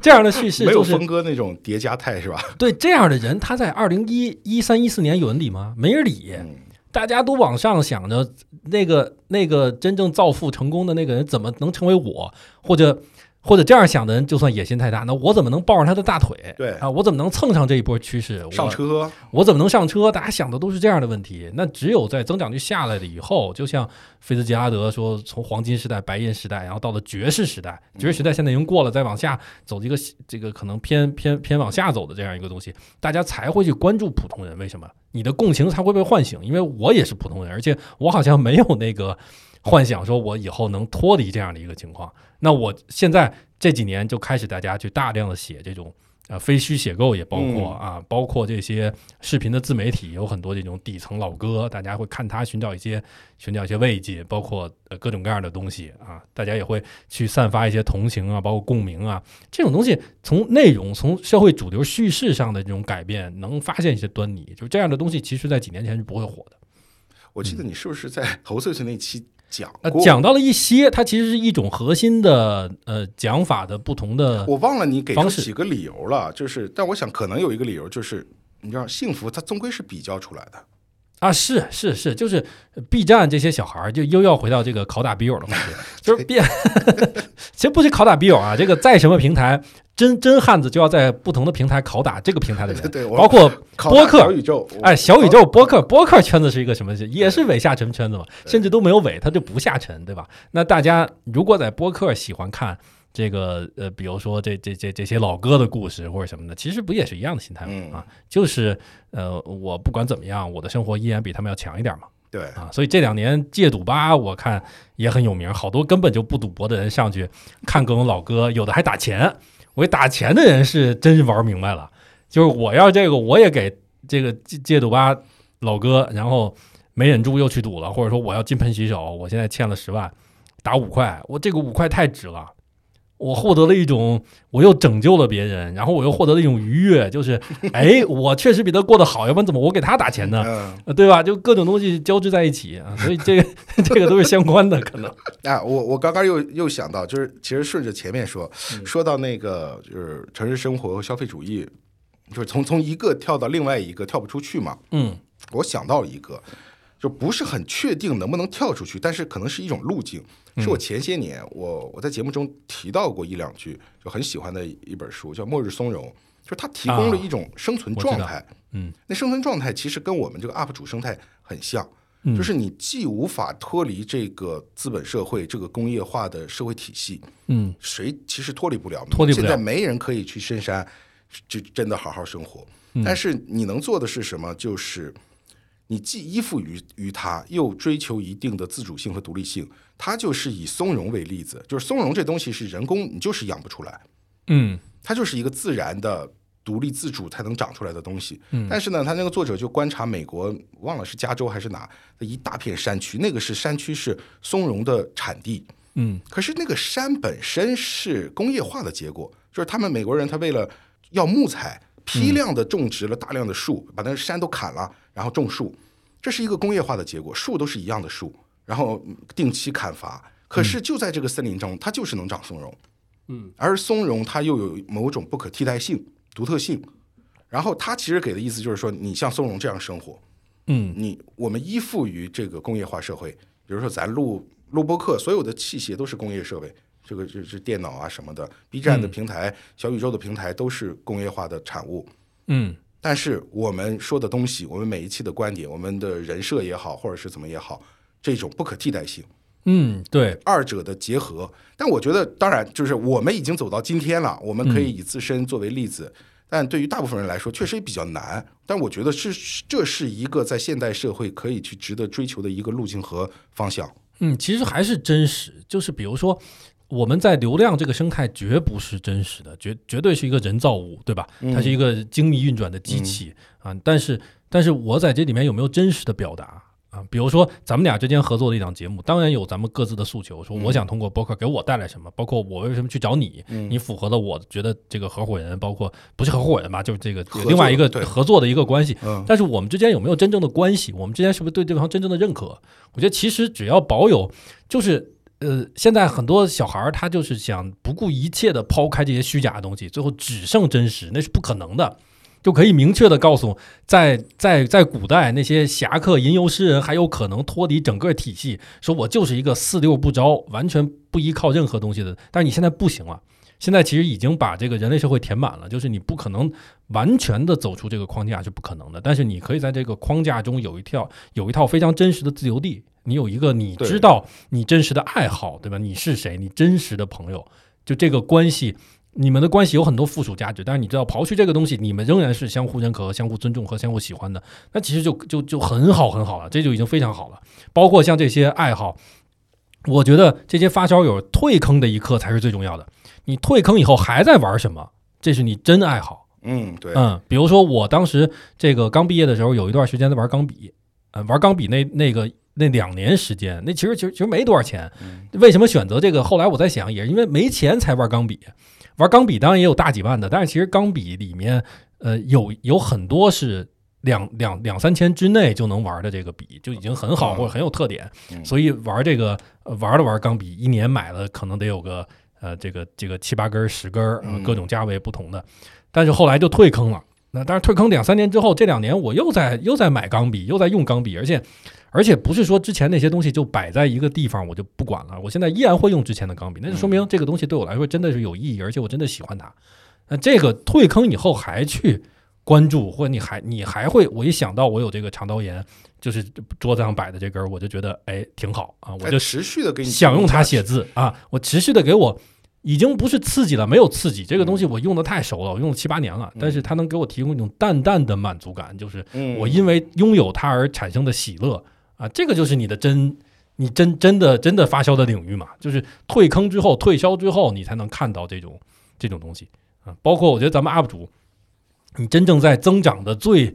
这样的叙事，没有就是峰哥那种叠加态是吧？对这样的人，他在二零一一三一四年有人理吗？没人理。嗯大家都往上想着，那个那个真正造富成功的那个人怎么能成为我，或者或者这样想的人，就算野心太大，那我怎么能抱上他的大腿？对啊，我怎么能蹭上这一波趋势？我上车，我怎么能上车？大家想的都是这样的问题。那只有在增长率下来了以后，就像菲茨杰拉德说，从黄金时代、白银时代，然后到了爵士时代，爵士时代现在已经过了，再往下走一个这个可能偏偏偏往下走的这样一个东西，大家才会去关注普通人。为什么？你的共情才会被唤醒，因为我也是普通人，而且我好像没有那个 [LAUGHS] 幻想，说我以后能脱离这样的一个情况。那我现在这几年就开始大家去大量的写这种。呃，非虚写构也包括啊，包括这些视频的自媒体，有很多这种底层老哥，大家会看他寻找一些寻找一些慰藉，包括呃各种各样的东西啊，大家也会去散发一些同情啊，包括共鸣啊，这种东西从内容从社会主流叙事上的这种改变，能发现一些端倪，就这样的东西，其实在几年前是不会火的。我记得你是不是在侯翠翠那期讲呃，讲到了一些，它其实是一种核心的呃讲法的不同的我忘了你给出几个理由了，就是，但我想可能有一个理由就是，你知道，幸福它终归是比较出来的。啊，是是是，就是 B 站这些小孩儿就又要回到这个拷打笔友的话题，[LAUGHS] 就是 B，[LAUGHS] 其实不是拷打笔友啊，这个在什么平台，真真汉子就要在不同的平台拷打这个平台的人，对，我包括考播客小宇宙，哎小宇宙播客播客圈子是一个什么？也是伪下沉圈子嘛，甚至都没有伪，它就不下沉，对吧？那大家如果在播客喜欢看。这个呃，比如说这这这这些老哥的故事或者什么的，其实不也是一样的心态吗？嗯啊，就是呃，我不管怎么样，我的生活依然比他们要强一点嘛。对，啊，所以这两年戒赌吧，我看也很有名，好多根本就不赌博的人上去看各种老哥，有的还打钱。我打钱的人是真是玩明白了，就是我要这个，我也给这个戒戒赌吧老哥，然后没忍住又去赌了，或者说我要金盆洗手，我现在欠了十万，打五块，我这个五块太值了。我获得了一种，我又拯救了别人，然后我又获得了一种愉悦，就是，哎，我确实比他过得好，要不然怎么我给他打钱呢？对吧？就各种东西交织在一起啊，所以这个 [LAUGHS] 这个都是相关的，可能。[LAUGHS] 啊，我我刚刚又又想到，就是其实顺着前面说，嗯说到那个就是城市生活和消费主义，就是从从一个跳到另外一个跳不出去嘛。嗯我想到了一个，就不是很确定能不能跳出去，但是可能是一种路径。是我前些年我我在节目中提到过一两句，就很喜欢的一本书，叫《末日松茸》，就是它提供了一种生存状态。啊嗯那生存状态其实跟我们这个 UP 主生态很像，嗯就是你既无法脱离这个资本社会、这个工业化的社会体系，嗯谁其实脱离不了。脱离不了现在没人可以去深山，就真的好好生活。嗯但是你能做的是什么？就是你既依附于于它，又追求一定的自主性和独立性。它就是以松茸为例子，就是松茸这东西是人工你就是养不出来，嗯它就是一个自然的。独立自主才能长出来的东西，嗯但是呢，他那个作者就观察美国，忘了是加州还是哪的一大片山区，那个是山区是松茸的产地，嗯可是那个山本身是工业化的结果，就是他们美国人他为了要木材，批量的种植了大量的树，把那个山都砍了，然后种树，这是一个工业化的结果，树都是一样的树，然后嗯定期砍伐。可是就在这个森林中，它就是能长松茸，嗯，而松茸它又有某种不可替代性、独特性。然后它其实给的意思就是说，你像松茸这样生活，嗯。你我们依附于这个工业化社会，比如说咱录录播课，所有的器械都是工业设备，这个这这电脑啊什么的，B 站的平台、小宇宙的平台都是工业化的产物。嗯但是我们说的东西，我们每一期的观点，我们的人设也好，或者是怎么也好，这种不可替代性，嗯，对，二者的结合。但我觉得，当然就是我们已经走到今天了，我们可以以自身作为例子。但对于大部分人来说，确实也比较难。但我觉得是这是一个在现代社会可以去值得追求的一个路径和方向。嗯，其实还是真实，就是比如说。我们在流量这个生态绝不是真实的，绝绝对是一个人造物，对吧？它是一个精密运转的机器、啊。但是，但是我在这里面有没有真实的表达啊？比如说咱们俩之间合作的一档节目，当然有咱们各自的诉求，说我想通过播客给我带来什么，包括我为什么去找你，你符合了我觉得这个合伙人，包括不是合伙人吧，就是这个另外一个合作的一个关系。嗯但是我们之间有没有真正的关系？我们之间是不是对对方真正的认可？我觉得其实只要保有，就是呃，现在很多小孩儿他就是想不顾一切的抛开这些虚假的东西，最后只剩真实，那是不可能的。就可以明确的告诉，在在在古代那些侠客吟游诗人还有可能脱离整个体系，说我就是一个四六不着，完全不依靠任何东西的。但是你现在不行了，现在其实已经把这个人类社会填满了，就是你不可能完全的走出这个框架是不可能的。但是你可以在这个框架中有一条有一套非常真实的自由地，你有一个你知道你真实的爱好，对吧？你是谁？你真实的朋友，就这个关系。你们的关系有很多附属价值，但是你知道，刨去这个东西，你们仍然是相互认可、相互尊重和相互喜欢的，那其实就就就很好很好了，这就已经非常好了。包括像这些爱好，我觉得这些发烧友退坑的一刻才是最重要的。你退坑以后还在玩什么？这是你真爱好。嗯，对，嗯，比如说我当时这个刚毕业的时候，有一段时间在玩钢笔，呃，玩钢笔那那个那两年时间，那其实其实其实没多少钱。为什么选择这个？后来我在想，也是因为没钱才玩钢笔。玩钢笔当然也有大几万的，但是其实钢笔里面，呃，有有很多是两两两三千之内就能玩的这个笔，就已经很好嗯或者很有特点。嗯所以玩这个、呃玩了玩钢笔，一年买了可能得有个呃这个这个七八根、十根，各种价位不同的。但是后来就退坑了。那但是退坑两三年之后，这两年我又在又在买钢笔，又在用钢笔，而且而且不是说之前那些东西就摆在一个地方我就不管了，我现在依然会用之前的钢笔，那就说明这个东西对我来说真的是有意义，而且我真的喜欢它。那这个退坑以后还去关注，或者你还你还会，我一想到我有这个长刀炎，就是桌子上摆的这根儿，我就觉得哎挺好啊，我就哎持续的给你想用它写字啊，我持续的给我。已经不是刺激了，没有刺激，这个东西我用的太熟了，我用了七八年了，但是它能给我提供一种淡淡的满足感，就是嗯我因为拥有它而产生的喜乐啊，这个就是你的真，你真真的真的发烧的领域嘛，就是退坑之后、退烧之后，你才能看到这种这种东西啊。包括我觉得咱们 UP 主，你真正在增长的最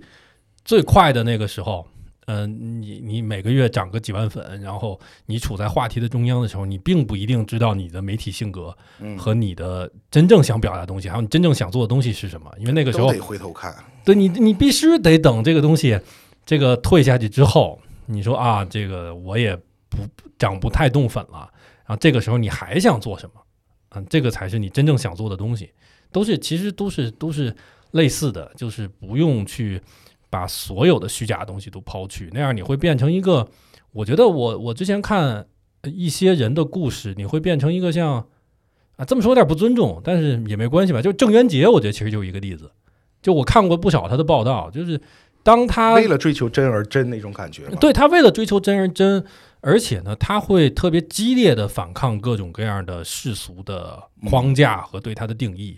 最快的那个时候，嗯、你你每个月涨个几万粉，然后你处在话题的中央的时候，你并不一定知道你的媒体性格嗯和你的真正想表达的东西，还有你真正想做的东西是什么，因为那个时候得回头看，对你，你必须得等这个东西，这个退下去之后，你说啊，这个我也不涨不太动粉了，然后这个时候你还想做什么？嗯，这个才是你真正想做的东西，都是其实都是都是类似的，就是不用去把所有的虚假东西都抛去，那样你会变成一个，我觉得我我之前看一些人的故事，你会变成一个像啊这么说有点不尊重，但是也没关系吧，就是郑渊洁，我觉得其实就是一个例子。就我看过不少他的报道，就是当他为了追求真而真那种感觉。对他为了追求真而真，而且呢，他会特别激烈的反抗各种各样的世俗的框架和对他的定义、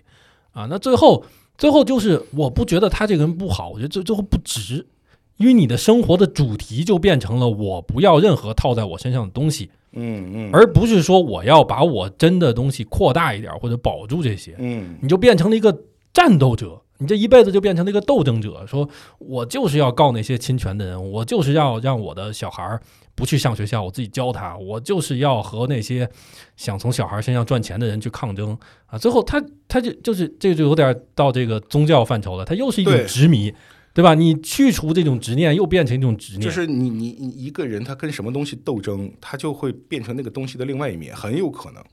啊。那最后，最后就是我不觉得他这个人不好，我觉得最最后不值，因为你的生活的主题就变成了我不要任何套在我身上的东西，嗯嗯，而不是说我要把我真的东西扩大一点或者保住这些，嗯你就变成了一个战斗者，你这一辈子就变成了一个斗争者，说我就是要告那些侵权的人，我就是要让我的小孩儿不去上学校，我自己教他，我就是要和那些想从小孩身上赚钱的人去抗争啊！最后他他就就是这就有点到这个宗教范畴了，他又是一种执迷。对吧？你去除这种执念，又变成一种执念，就是你你你一个人他跟什么东西斗争，他就会变成那个东西的另外一面，很有可能。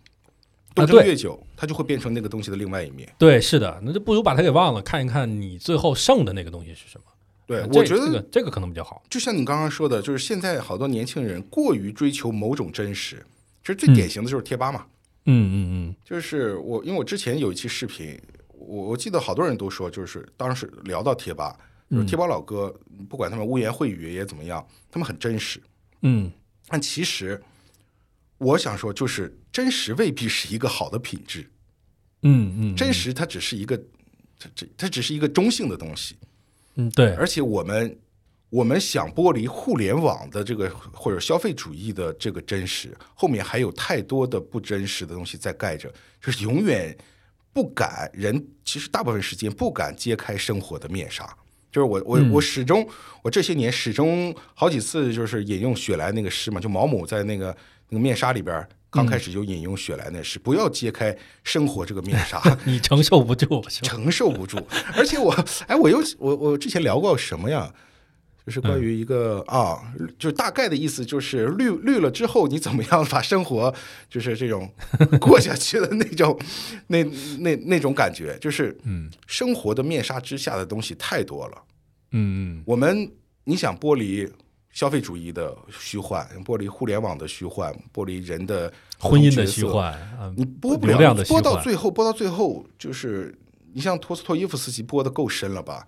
斗争越久，它就会变成那个东西的另外一面。对，是的，那就不如把它给忘了，看一看你最后剩的那个东西是什么。对，我觉得这个这个可能比较好。就像你刚刚说的，就是现在好多年轻人过于追求某种真实，其实最典型的就是贴吧嘛。嗯嗯就是我，因为我之前有一期视频，我我记得好多人都说，就是当时聊到贴吧，就是贴吧老哥，不管他们污言秽语也怎么样，他们很真实。嗯但其实我想说，就是真实未必是一个好的品质，嗯嗯，真实它只是一个，它这它只是一个中性的东西，嗯对，而且我们。我们想剥离互联网的这个或者消费主义的这个真实，后面还有太多的不真实的东西在盖着，就是永远不敢人，其实大部分时间不敢揭开生活的面纱。就是我我我始终我这些年始终好几次就是引用雪莱那个诗嘛，就毛姆在那个那个面纱里边刚开始就引用雪莱那诗，不要揭开生活这个面纱，[LAUGHS] 你承受不住？[LAUGHS] 承受不住。而且我哎，我又我我之前聊过什么呀？就是关于一个、啊，就是大概的意思，就是绿绿了之后，你怎么样把生活就是这种 [LAUGHS] 过下去的那种那那那种感觉，就是嗯生活的面纱之下的东西太多了。嗯我们你想剥离消费主义的虚幻，剥离互联网的虚幻，剥离人的婚姻的虚幻，嗯你播不了，的播到最后，播到最后就是你像托斯托耶夫斯基播的够深了吧？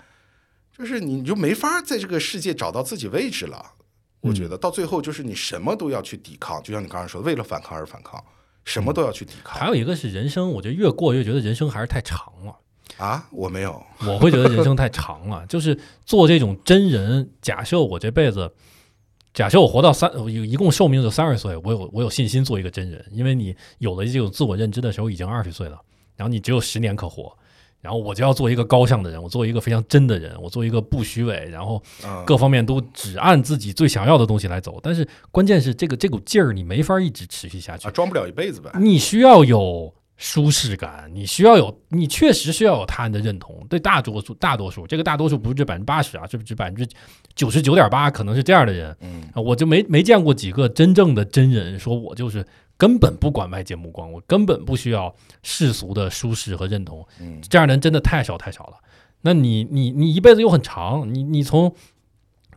就是你就没法在这个世界找到自己位置了。我觉得到最后就是你什么都要去抵抗，就像你刚才说，为了反抗而反抗，什么都要去抵抗、还有一个是人生，我觉得越过越觉得人生还是太长了。啊！我没有，我会觉得人生太长了，[LAUGHS] 就是做这种真人。假设我这辈子，假设我活到三，有一共寿命就三十岁，我有我有信心做一个真人，因为你有了这种自我认知的时候已经二十岁了，然后你只有十年可活，然后我就要做一个高尚的人，我做一个非常真的人，我做一个不虚伪，然后嗯，各方面都只按自己最想要的东西来走。但是关键是这个这股劲儿你没法一直持续下去啊，，装不了一辈子呗。你需要有舒适感，你需要有，你确实需要有他人的认同。对大多数，大多数，这个大多数不是指百分之八十啊，是指百分之九十九点八，可能是这样的人。嗯啊，我就没没见过几个真正的真人，说我就是根本不管外界目光，我根本不需要世俗的舒适和认同。嗯这样的人真的太少太少了。那你你你一辈子又很长，你你从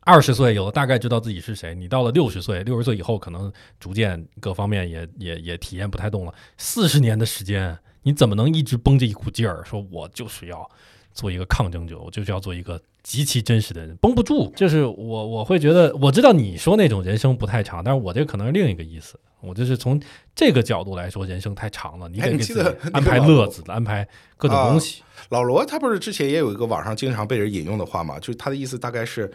二十岁有了大概知道自己是谁，你到了六十岁，六十岁以后可能逐渐各方面也也也体验不太动了。四十年的时间，你怎么能一直绷着一股劲儿，说我就是要做一个抗争者，我就是要做一个极其真实的人，绷不住。就是我我会觉得，我知道你说那种人生不太长，但是我这可能是另一个意思。我就是从这个角度来说，人生太长了，你哎得给自己安排乐子，安排各种东西。老罗他不是之前也有一个网上经常被人引用的话嘛？就是他的意思大概是，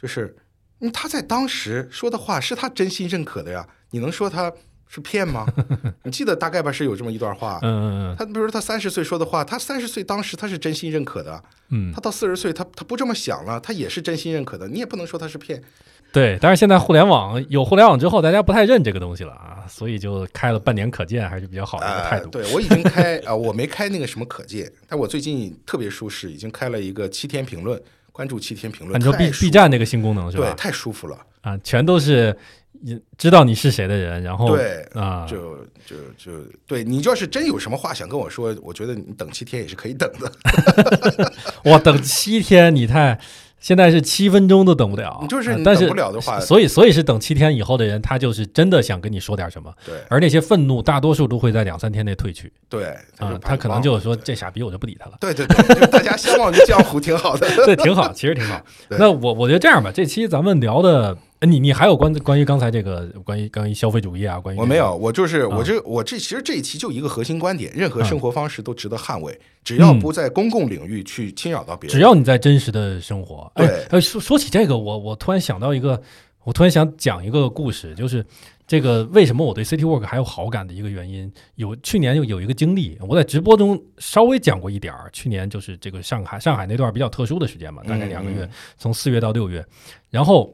就是嗯他在当时说的话是他真心认可的呀，你能说他是骗吗？[LAUGHS] 你记得大概吧是有这么一段话。嗯嗯嗯他比如说他三十岁说的话，他三十岁当时他是真心认可的，嗯他到四十岁他他不这么想了，他也是真心认可的，你也不能说他是骗。对，但是现在互联网有互联网之后，大家不太认这个东西了啊，所以就开了半年可见，还是比较好的一个态呃，度。对我已经开啊、我没开那个什么可见，但我最近特别舒适，已经开了一个七天评论，关注七天评论。你说 B B 站那个新功能是吧对，太舒服了。啊，全都是也知道你是谁的人，然后对啊，就就就对你要是真有什么话想跟我说，我觉得你等七天也是可以等的。[LAUGHS] 哇等七天，你太现在是七分钟都等不了，就是但是等不了的话所以所以是等七天以后的人，他就是真的想跟你说点什么，对而那些愤怒大多数都会在两三天内退去对，啊、他可能就是说这傻逼我就不理他了。对对对，就大家相忘于江湖挺好的。[LAUGHS] 对，挺好，其实挺好。[LAUGHS] 那我我觉得这样吧，这期咱们聊的，呃你你还有关关于刚才这个关于关于消费主义啊，关于这个我没有，我就是啊我这我这其实这一期就一个核心观点，任何啊生活方式都值得捍卫，只要嗯不在公共领域去侵扰到别人。只要你在真实的生活，哎对，呃，说说起这个，我我突然想到一个，我突然想讲一个故事，就是这个为什么我对 City Work 还有好感的一个原因。有去年有有一个经历，我在直播中稍微讲过一点儿。去年就是这个上海上海那段比较特殊的时间嘛，大概两个月，嗯从四月到六月。然后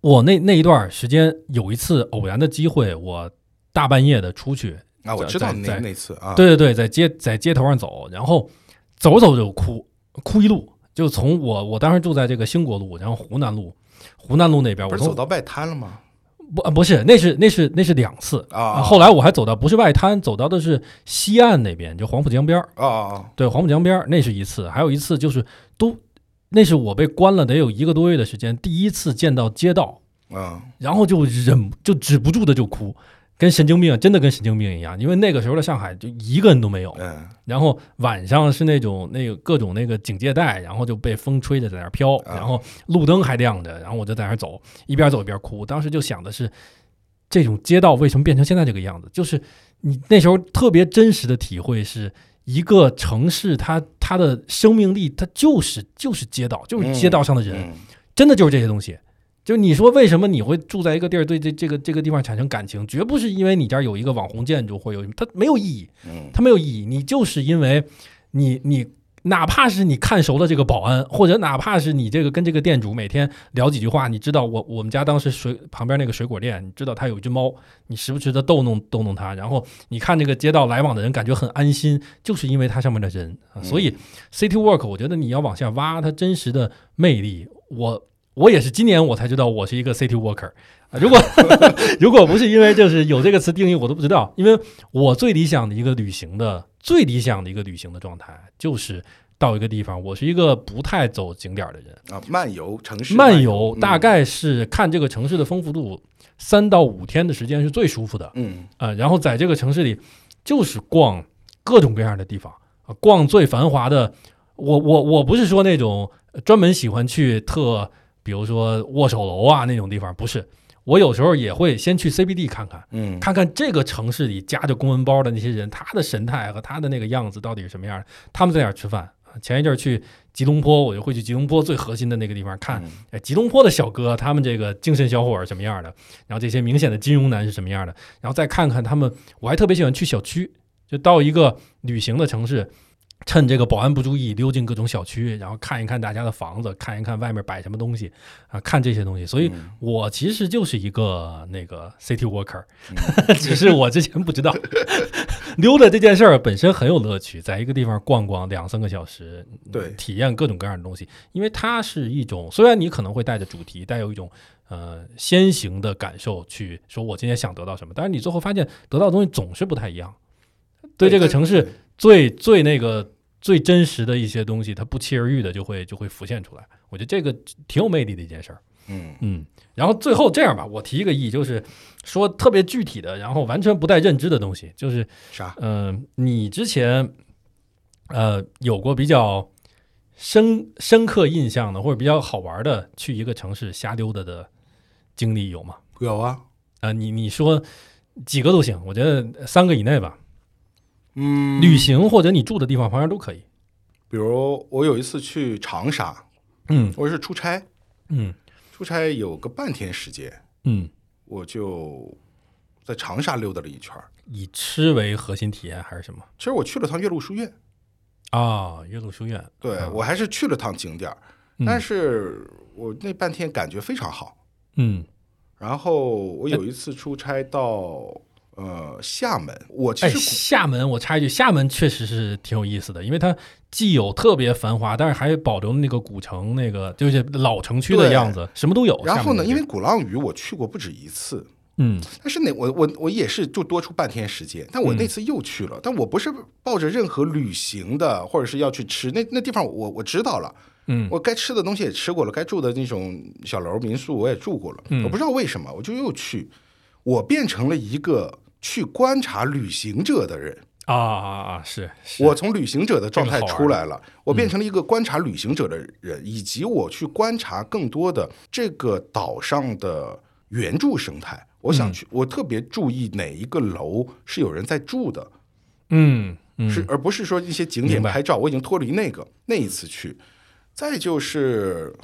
我那那一段时间有一次偶然的机会，我大半夜的出去，啊，我知道那那次啊，对对对，在街在街头上走，然后走走就哭，哭一路，就从我我当时住在这个兴国路，然后湖南路，湖南路那边，我走到外滩了吗？不啊不是，那是那是那是两次啊后来我还走到不是外滩，走到的是西岸那边，就黄浦江边儿，哦哦对，黄浦江边儿那是一次，还有一次就是都那是我被关了得有一个多月的时间，第一次见到街道，哦，然后就忍就止不住的就哭，跟神经病真的跟神经病一样，因为那个时候的上海就一个人都没有然后晚上是那种那个各种那个警戒带，然后就被风吹着在那儿飘，啊然后路灯还亮着，然后我就在那儿走，一边走一边哭。当时就想的是，这种街道为什么变成现在这个样子？就是你那时候特别真实的体会是。一个城市它，它的生命力，它就是就是街道，就是街道上的人，嗯真的就是这些东西。就你说为什么你会住在一个地儿，对这这个这个地方产生感情，绝不是因为你这儿有一个网红建筑或有它没有意义，嗯它没有意义。你就是因为你你哪怕是你看熟了这个保安，或者哪怕是你这个跟这个店主每天聊几句话，你知道我我们家当时水旁边那个水果店，你知道它有一只猫，你时不时的逗弄逗弄它，然后你看这个街道来往的人感觉很安心，就是因为它上面的人。啊所以 City Work，我觉得你要往下挖它真实的魅力。我我也是今年我才知道我是一个 City Worker。啊，如果 [LAUGHS] 如果不是因为就是有这个词定义，我都不知道。因为我最理想的一个旅行的最理想的一个旅行的状态，就是到一个地方，我是一个不太走景点儿的人，啊，漫游城市漫游游大概是看这个城市的丰富度，三到五天的时间是最舒服的嗯啊、然后在这个城市里，就是逛各种各样的地方啊，逛最繁华的。我我我不是说那种专门喜欢去特，比如说握手楼啊那种地方，不是。我有时候也会先去 CBD 看看，嗯看看这个城市里夹着公文包的那些人，他的神态和他的那个样子到底是什么样的？他们在哪儿吃饭？啊前一阵儿去吉隆坡，我就会去吉隆坡最核心的那个地方看，嗯哎，吉隆坡的小哥他们这个精神小伙儿是什么样的？然后这些明显的金融男是什么样的？然后再看看他们，我还特别喜欢去小区，就到一个旅行的城市。趁这个保安不注意，溜进各种小区，然后看一看大家的房子，看一看外面摆什么东西啊，看这些东西。所以嗯我其实就是一个那个 city worker，、[LAUGHS] 只是我之前不知道。[LAUGHS] 溜达这件事儿本身很有乐趣，在一个地方逛逛两三个小时，对体验各种各样的东西，因为它是一种，虽然你可能会带着主题，带有一种呃先行的感受去说，我今天想得到什么，但是你最后发现得到的东西总是不太一样。对这个城市最最那个最真实的一些东西，它不期而遇的就会就会浮现出来。我觉得这个挺有魅力的一件事儿。嗯嗯，然后最后这样吧，我提一个议，就是说特别具体的，然后完全不带认知的东西，就是啥？嗯、你之前呃有过比较深深刻印象的，或者比较好玩的，去一个城市瞎溜达的经历有吗？有啊，啊、你你说几个都行，我觉得三个以内吧。嗯，旅行或者你住的地方旁边都可以。比如我有一次去长沙，嗯我是出差，嗯出差有个半天时间，嗯，我就在长沙溜达了一圈。以吃为核心体验还是什么？其实我去了趟岳麓书院，啊，岳麓书院。对啊我还是去了趟景点但是我那半天感觉非常好。嗯然后我有一次出差到呃厦门，我其哎，实厦门，我插一句，厦门确实是挺有意思的，因为它既有特别繁华，但是还保留那个古城那个就是老城区的样子，什么都有。然后呢，因为鼓浪屿我去过不止一次，嗯。但是那我我我也是就多出半天时间，但我那次又去了，但我不是抱着任何旅行的或者是要去吃那那地方我我知道了，嗯。我该吃的东西也吃过了，该住的那种小楼民宿我也住过了。嗯。我不知道为什么，我就又去，我变成了一个去观察旅行者的人。啊啊啊，是是，我从旅行者的状态出来了，我变成了一个观察旅行者的人，以及我去观察更多的这个岛上的原住生态。我嗯想去，我特别注意哪一个楼是有人在住的，嗯嗯是而不是说一些景点拍照。我已经脱离那个那一次去，再就是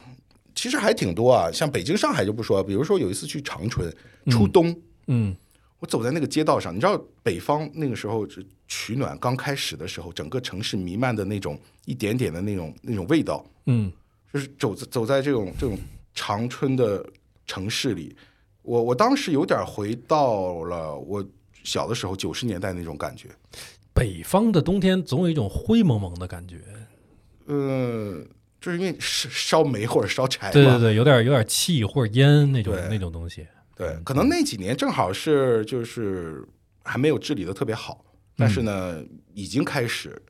其实还挺多啊，像北京、上海就不说，比如说有一次去长春初冬。嗯我走在那个街道上，你知道北方那个时候取暖刚开始的时候，整个城市弥漫的那种一点点的那种那种味道，嗯。就是走走在这种这种长春的城市里，我我当时有点回到了我小的时候九十年代那种感觉，北方的冬天总有一种灰蒙蒙的感觉，嗯、就是因为烧烧煤或者烧柴嘛，对对对，有点有点气或者烟那种那种东西。对，可能那几年正好是就是还没有治理的特别好，但是呢，已经开始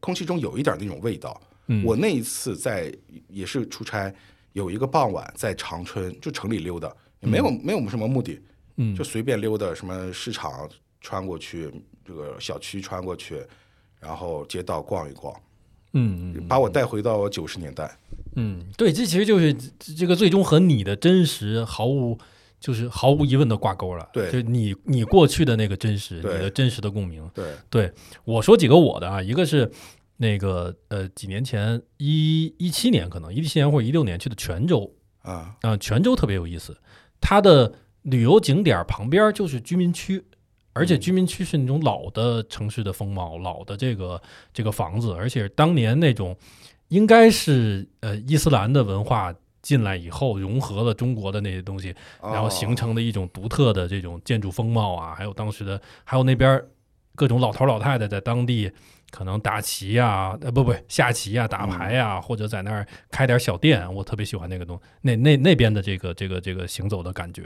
空气中有一点那种味道。嗯我那一次在也是出差，有一个傍晚在长春就城里溜达，也没有、没有什么目的，嗯就随便溜达，什么市场穿过去，这个小区穿过去，然后街道逛一逛，嗯嗯把我带回到九十年代。嗯，对，这其实就是这这个最终和你的真实毫无就是毫无疑问的挂钩了。对就你你过去的那个真实，你的真实的共鸣。对，对我说几个我的啊，一个是那个呃几年前一一七年可能一七年或者一六年去的泉州啊，啊、泉州特别有意思，它的旅游景点旁边就是居民区。而且居民区是那种老的城市的风貌，老的这个这个房子，而且当年那种应该是呃伊斯兰的文化进来以后，融合了中国的那些东西，然后形哦成的一种独特的这种建筑风貌啊，还有当时的，还有那边各种老头老太太在当地可能打棋呀、呃不不下棋呀、打牌呀、或者在那儿开点小店，我特别喜欢那个东那那那边的这个这个这个行走的感觉。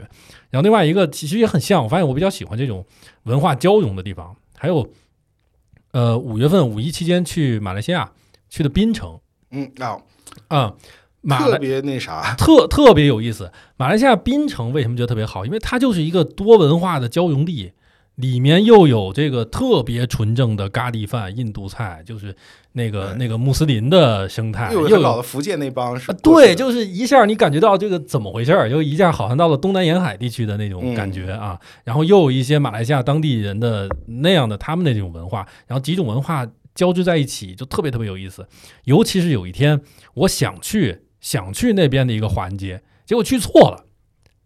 然后另外一个其实也很像，我发现我比较喜欢这种文化交融的地方，还有呃五月份五一期间去马来西亚去的槟城。嗯啊，啊、马特别那啥，特特别有意思。马来西亚槟城为什么觉得特别好？因为它就是一个多文化的交融地，里面又有这个特别纯正的咖喱饭、印度菜，就是那个对那个穆斯林的生态，又又有很老的福建那帮是啊，对，就是一下你感觉到这个怎么回事儿，就一下好像到了东南沿海地区的那种感觉啊，然后又有一些马来西亚当地人的那样的他们的这种文化，然后几种文化交织在一起，就特别特别有意思。尤其是有一天，我想去想去那边的一个华人街，结果去错了。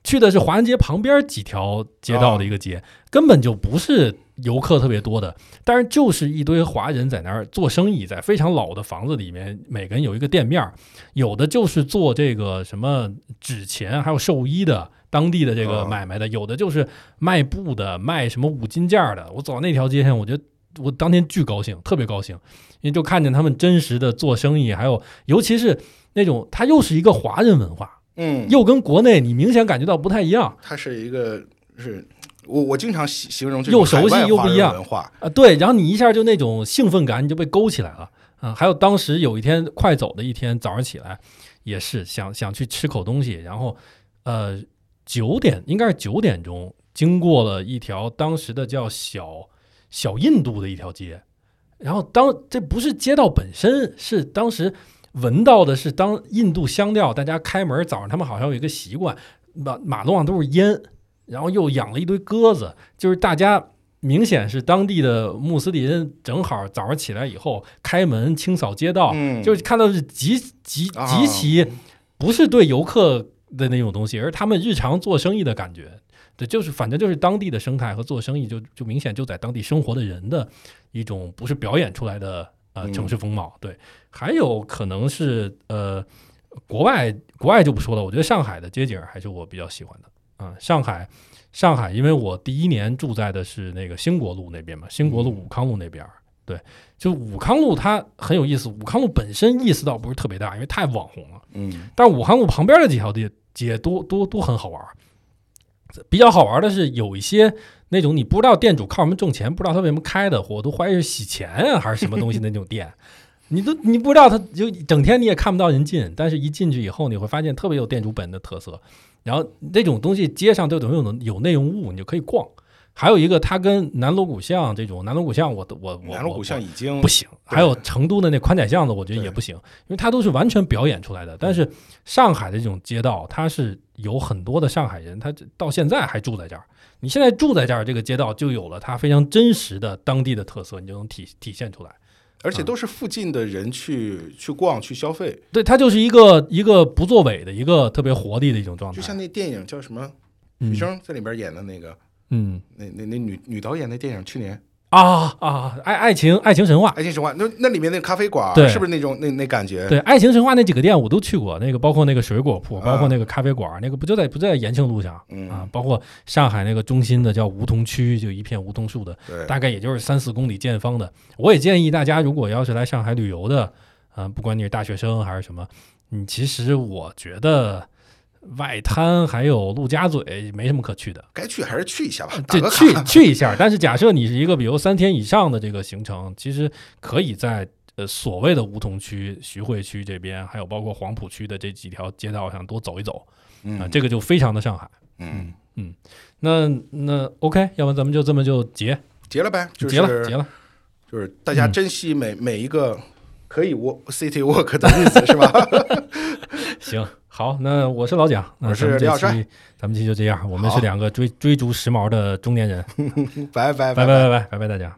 去的是华人街旁边几条街道的一个街，根本就不是游客特别多的，但是就是一堆华人在那儿做生意，在非常老的房子里面，每个人有一个店面，有的就是做这个什么纸钱，还有寿衣的。当地的这个哦买卖的，有的就是卖布的，卖什么五金件的。我走到那条街上，我觉得我当天巨高兴，特别高兴，因为就看见他们真实的做生意，还有尤其是那种，它又是一个华人文化，嗯，又跟国内你明显感觉到不太一样它是一个是，我我经常形形容这又熟悉又不一样文化，啊。对，然后你一下就那种兴奋感，你就被勾起来了啊。还有当时有一天快走的一天，早上起来也是想想去吃口东西，然后呃九点应该是九点钟，经过了一条当时的叫小小印度的一条街，然后当这不是街道本身，是当时闻到的是当印度香料，大家开门早上他们好像有一个习惯，马马路上都是烟，然后又养了一堆鸽子，就是大家明显是当地的穆斯林，正好早上起来以后开门清扫街道，嗯，就是看到是极极啊极其不是对游客的那种东西，而他们日常做生意的感觉。对，就是反正就是当地的生态和做生意就，就明显就在当地生活的人的一种不是表演出来的呃嗯城市风貌。对，还有可能是呃国外国外就不说了，我觉得上海的街景还是我比较喜欢的啊、上海上海，因为我第一年住在的是那个兴国路那边嘛，兴国路、武康路那边儿。对，就武康路它很有意思，武康路本身意思倒不是特别大，因为太网红了。嗯但武康路旁边的几条街街都都都很好玩儿。比较好玩的是，有一些那种你不知道店主靠什么挣钱，不知道他为什么开的，我都怀疑是洗钱啊还是什么东西那种店。你都 [LAUGHS] 你不知道他就整天你也看不到人进，但是一进去以后，你会发现特别有店主本人的特色。然后那种东西街上都有有有内容物，你就可以逛。还有一个，它跟南锣鼓巷这种南锣鼓巷，我我我南锣鼓巷已经不行。还有成都的那宽窄巷子，我觉得也不行，因为它都是完全表演出来的。但是上海的这种街道，它是有很多的上海人，他到现在还住在这儿。你现在住在这儿，这个街道就有了它非常真实的当地的特色，你就能体体现出来。而且都是附近的人去去逛去消费。对，它就是一个一个不作伪的一个特别活力的一种状态。就像那电影叫什么，许生在里边演的那个。嗯，那那那女女导演那电影去年啊啊，爱爱情爱情神话，爱情神话，那那里面那咖啡馆，对，是不是那种那那感觉？对，爱情神话那几个店我都去过，那个包括那个水果铺，包括那个咖啡馆，那个不就在不在延庆路上啊？包括上海那个中心的叫梧桐区，就一片梧桐树的，大概也就是三四公里见方的。我也建议大家，如果要是来上海旅游的，啊，不管你是大学生还是什么，你其实我觉得。外滩还有陆家嘴没什么可去的，该去还是去一下吧。这去去一下，但是假设你是一个比如三天以上的这个行程，其实可以在呃所谓的梧桐区、徐汇区这边，还有包括黄浦区的这几条街道上多走一走，啊，这个就非常的上海。嗯嗯，那那 OK，要不咱们就这么就结结了呗，就结了结了，就是大家珍惜每每一个可以 work city work 的日子，是吧？[LAUGHS] 行。好，那我是老蒋，我是李小帅，咱们这期就这样，我们是两个追追逐时髦的中年人，[LAUGHS] 拜拜。拜拜拜拜拜拜大家。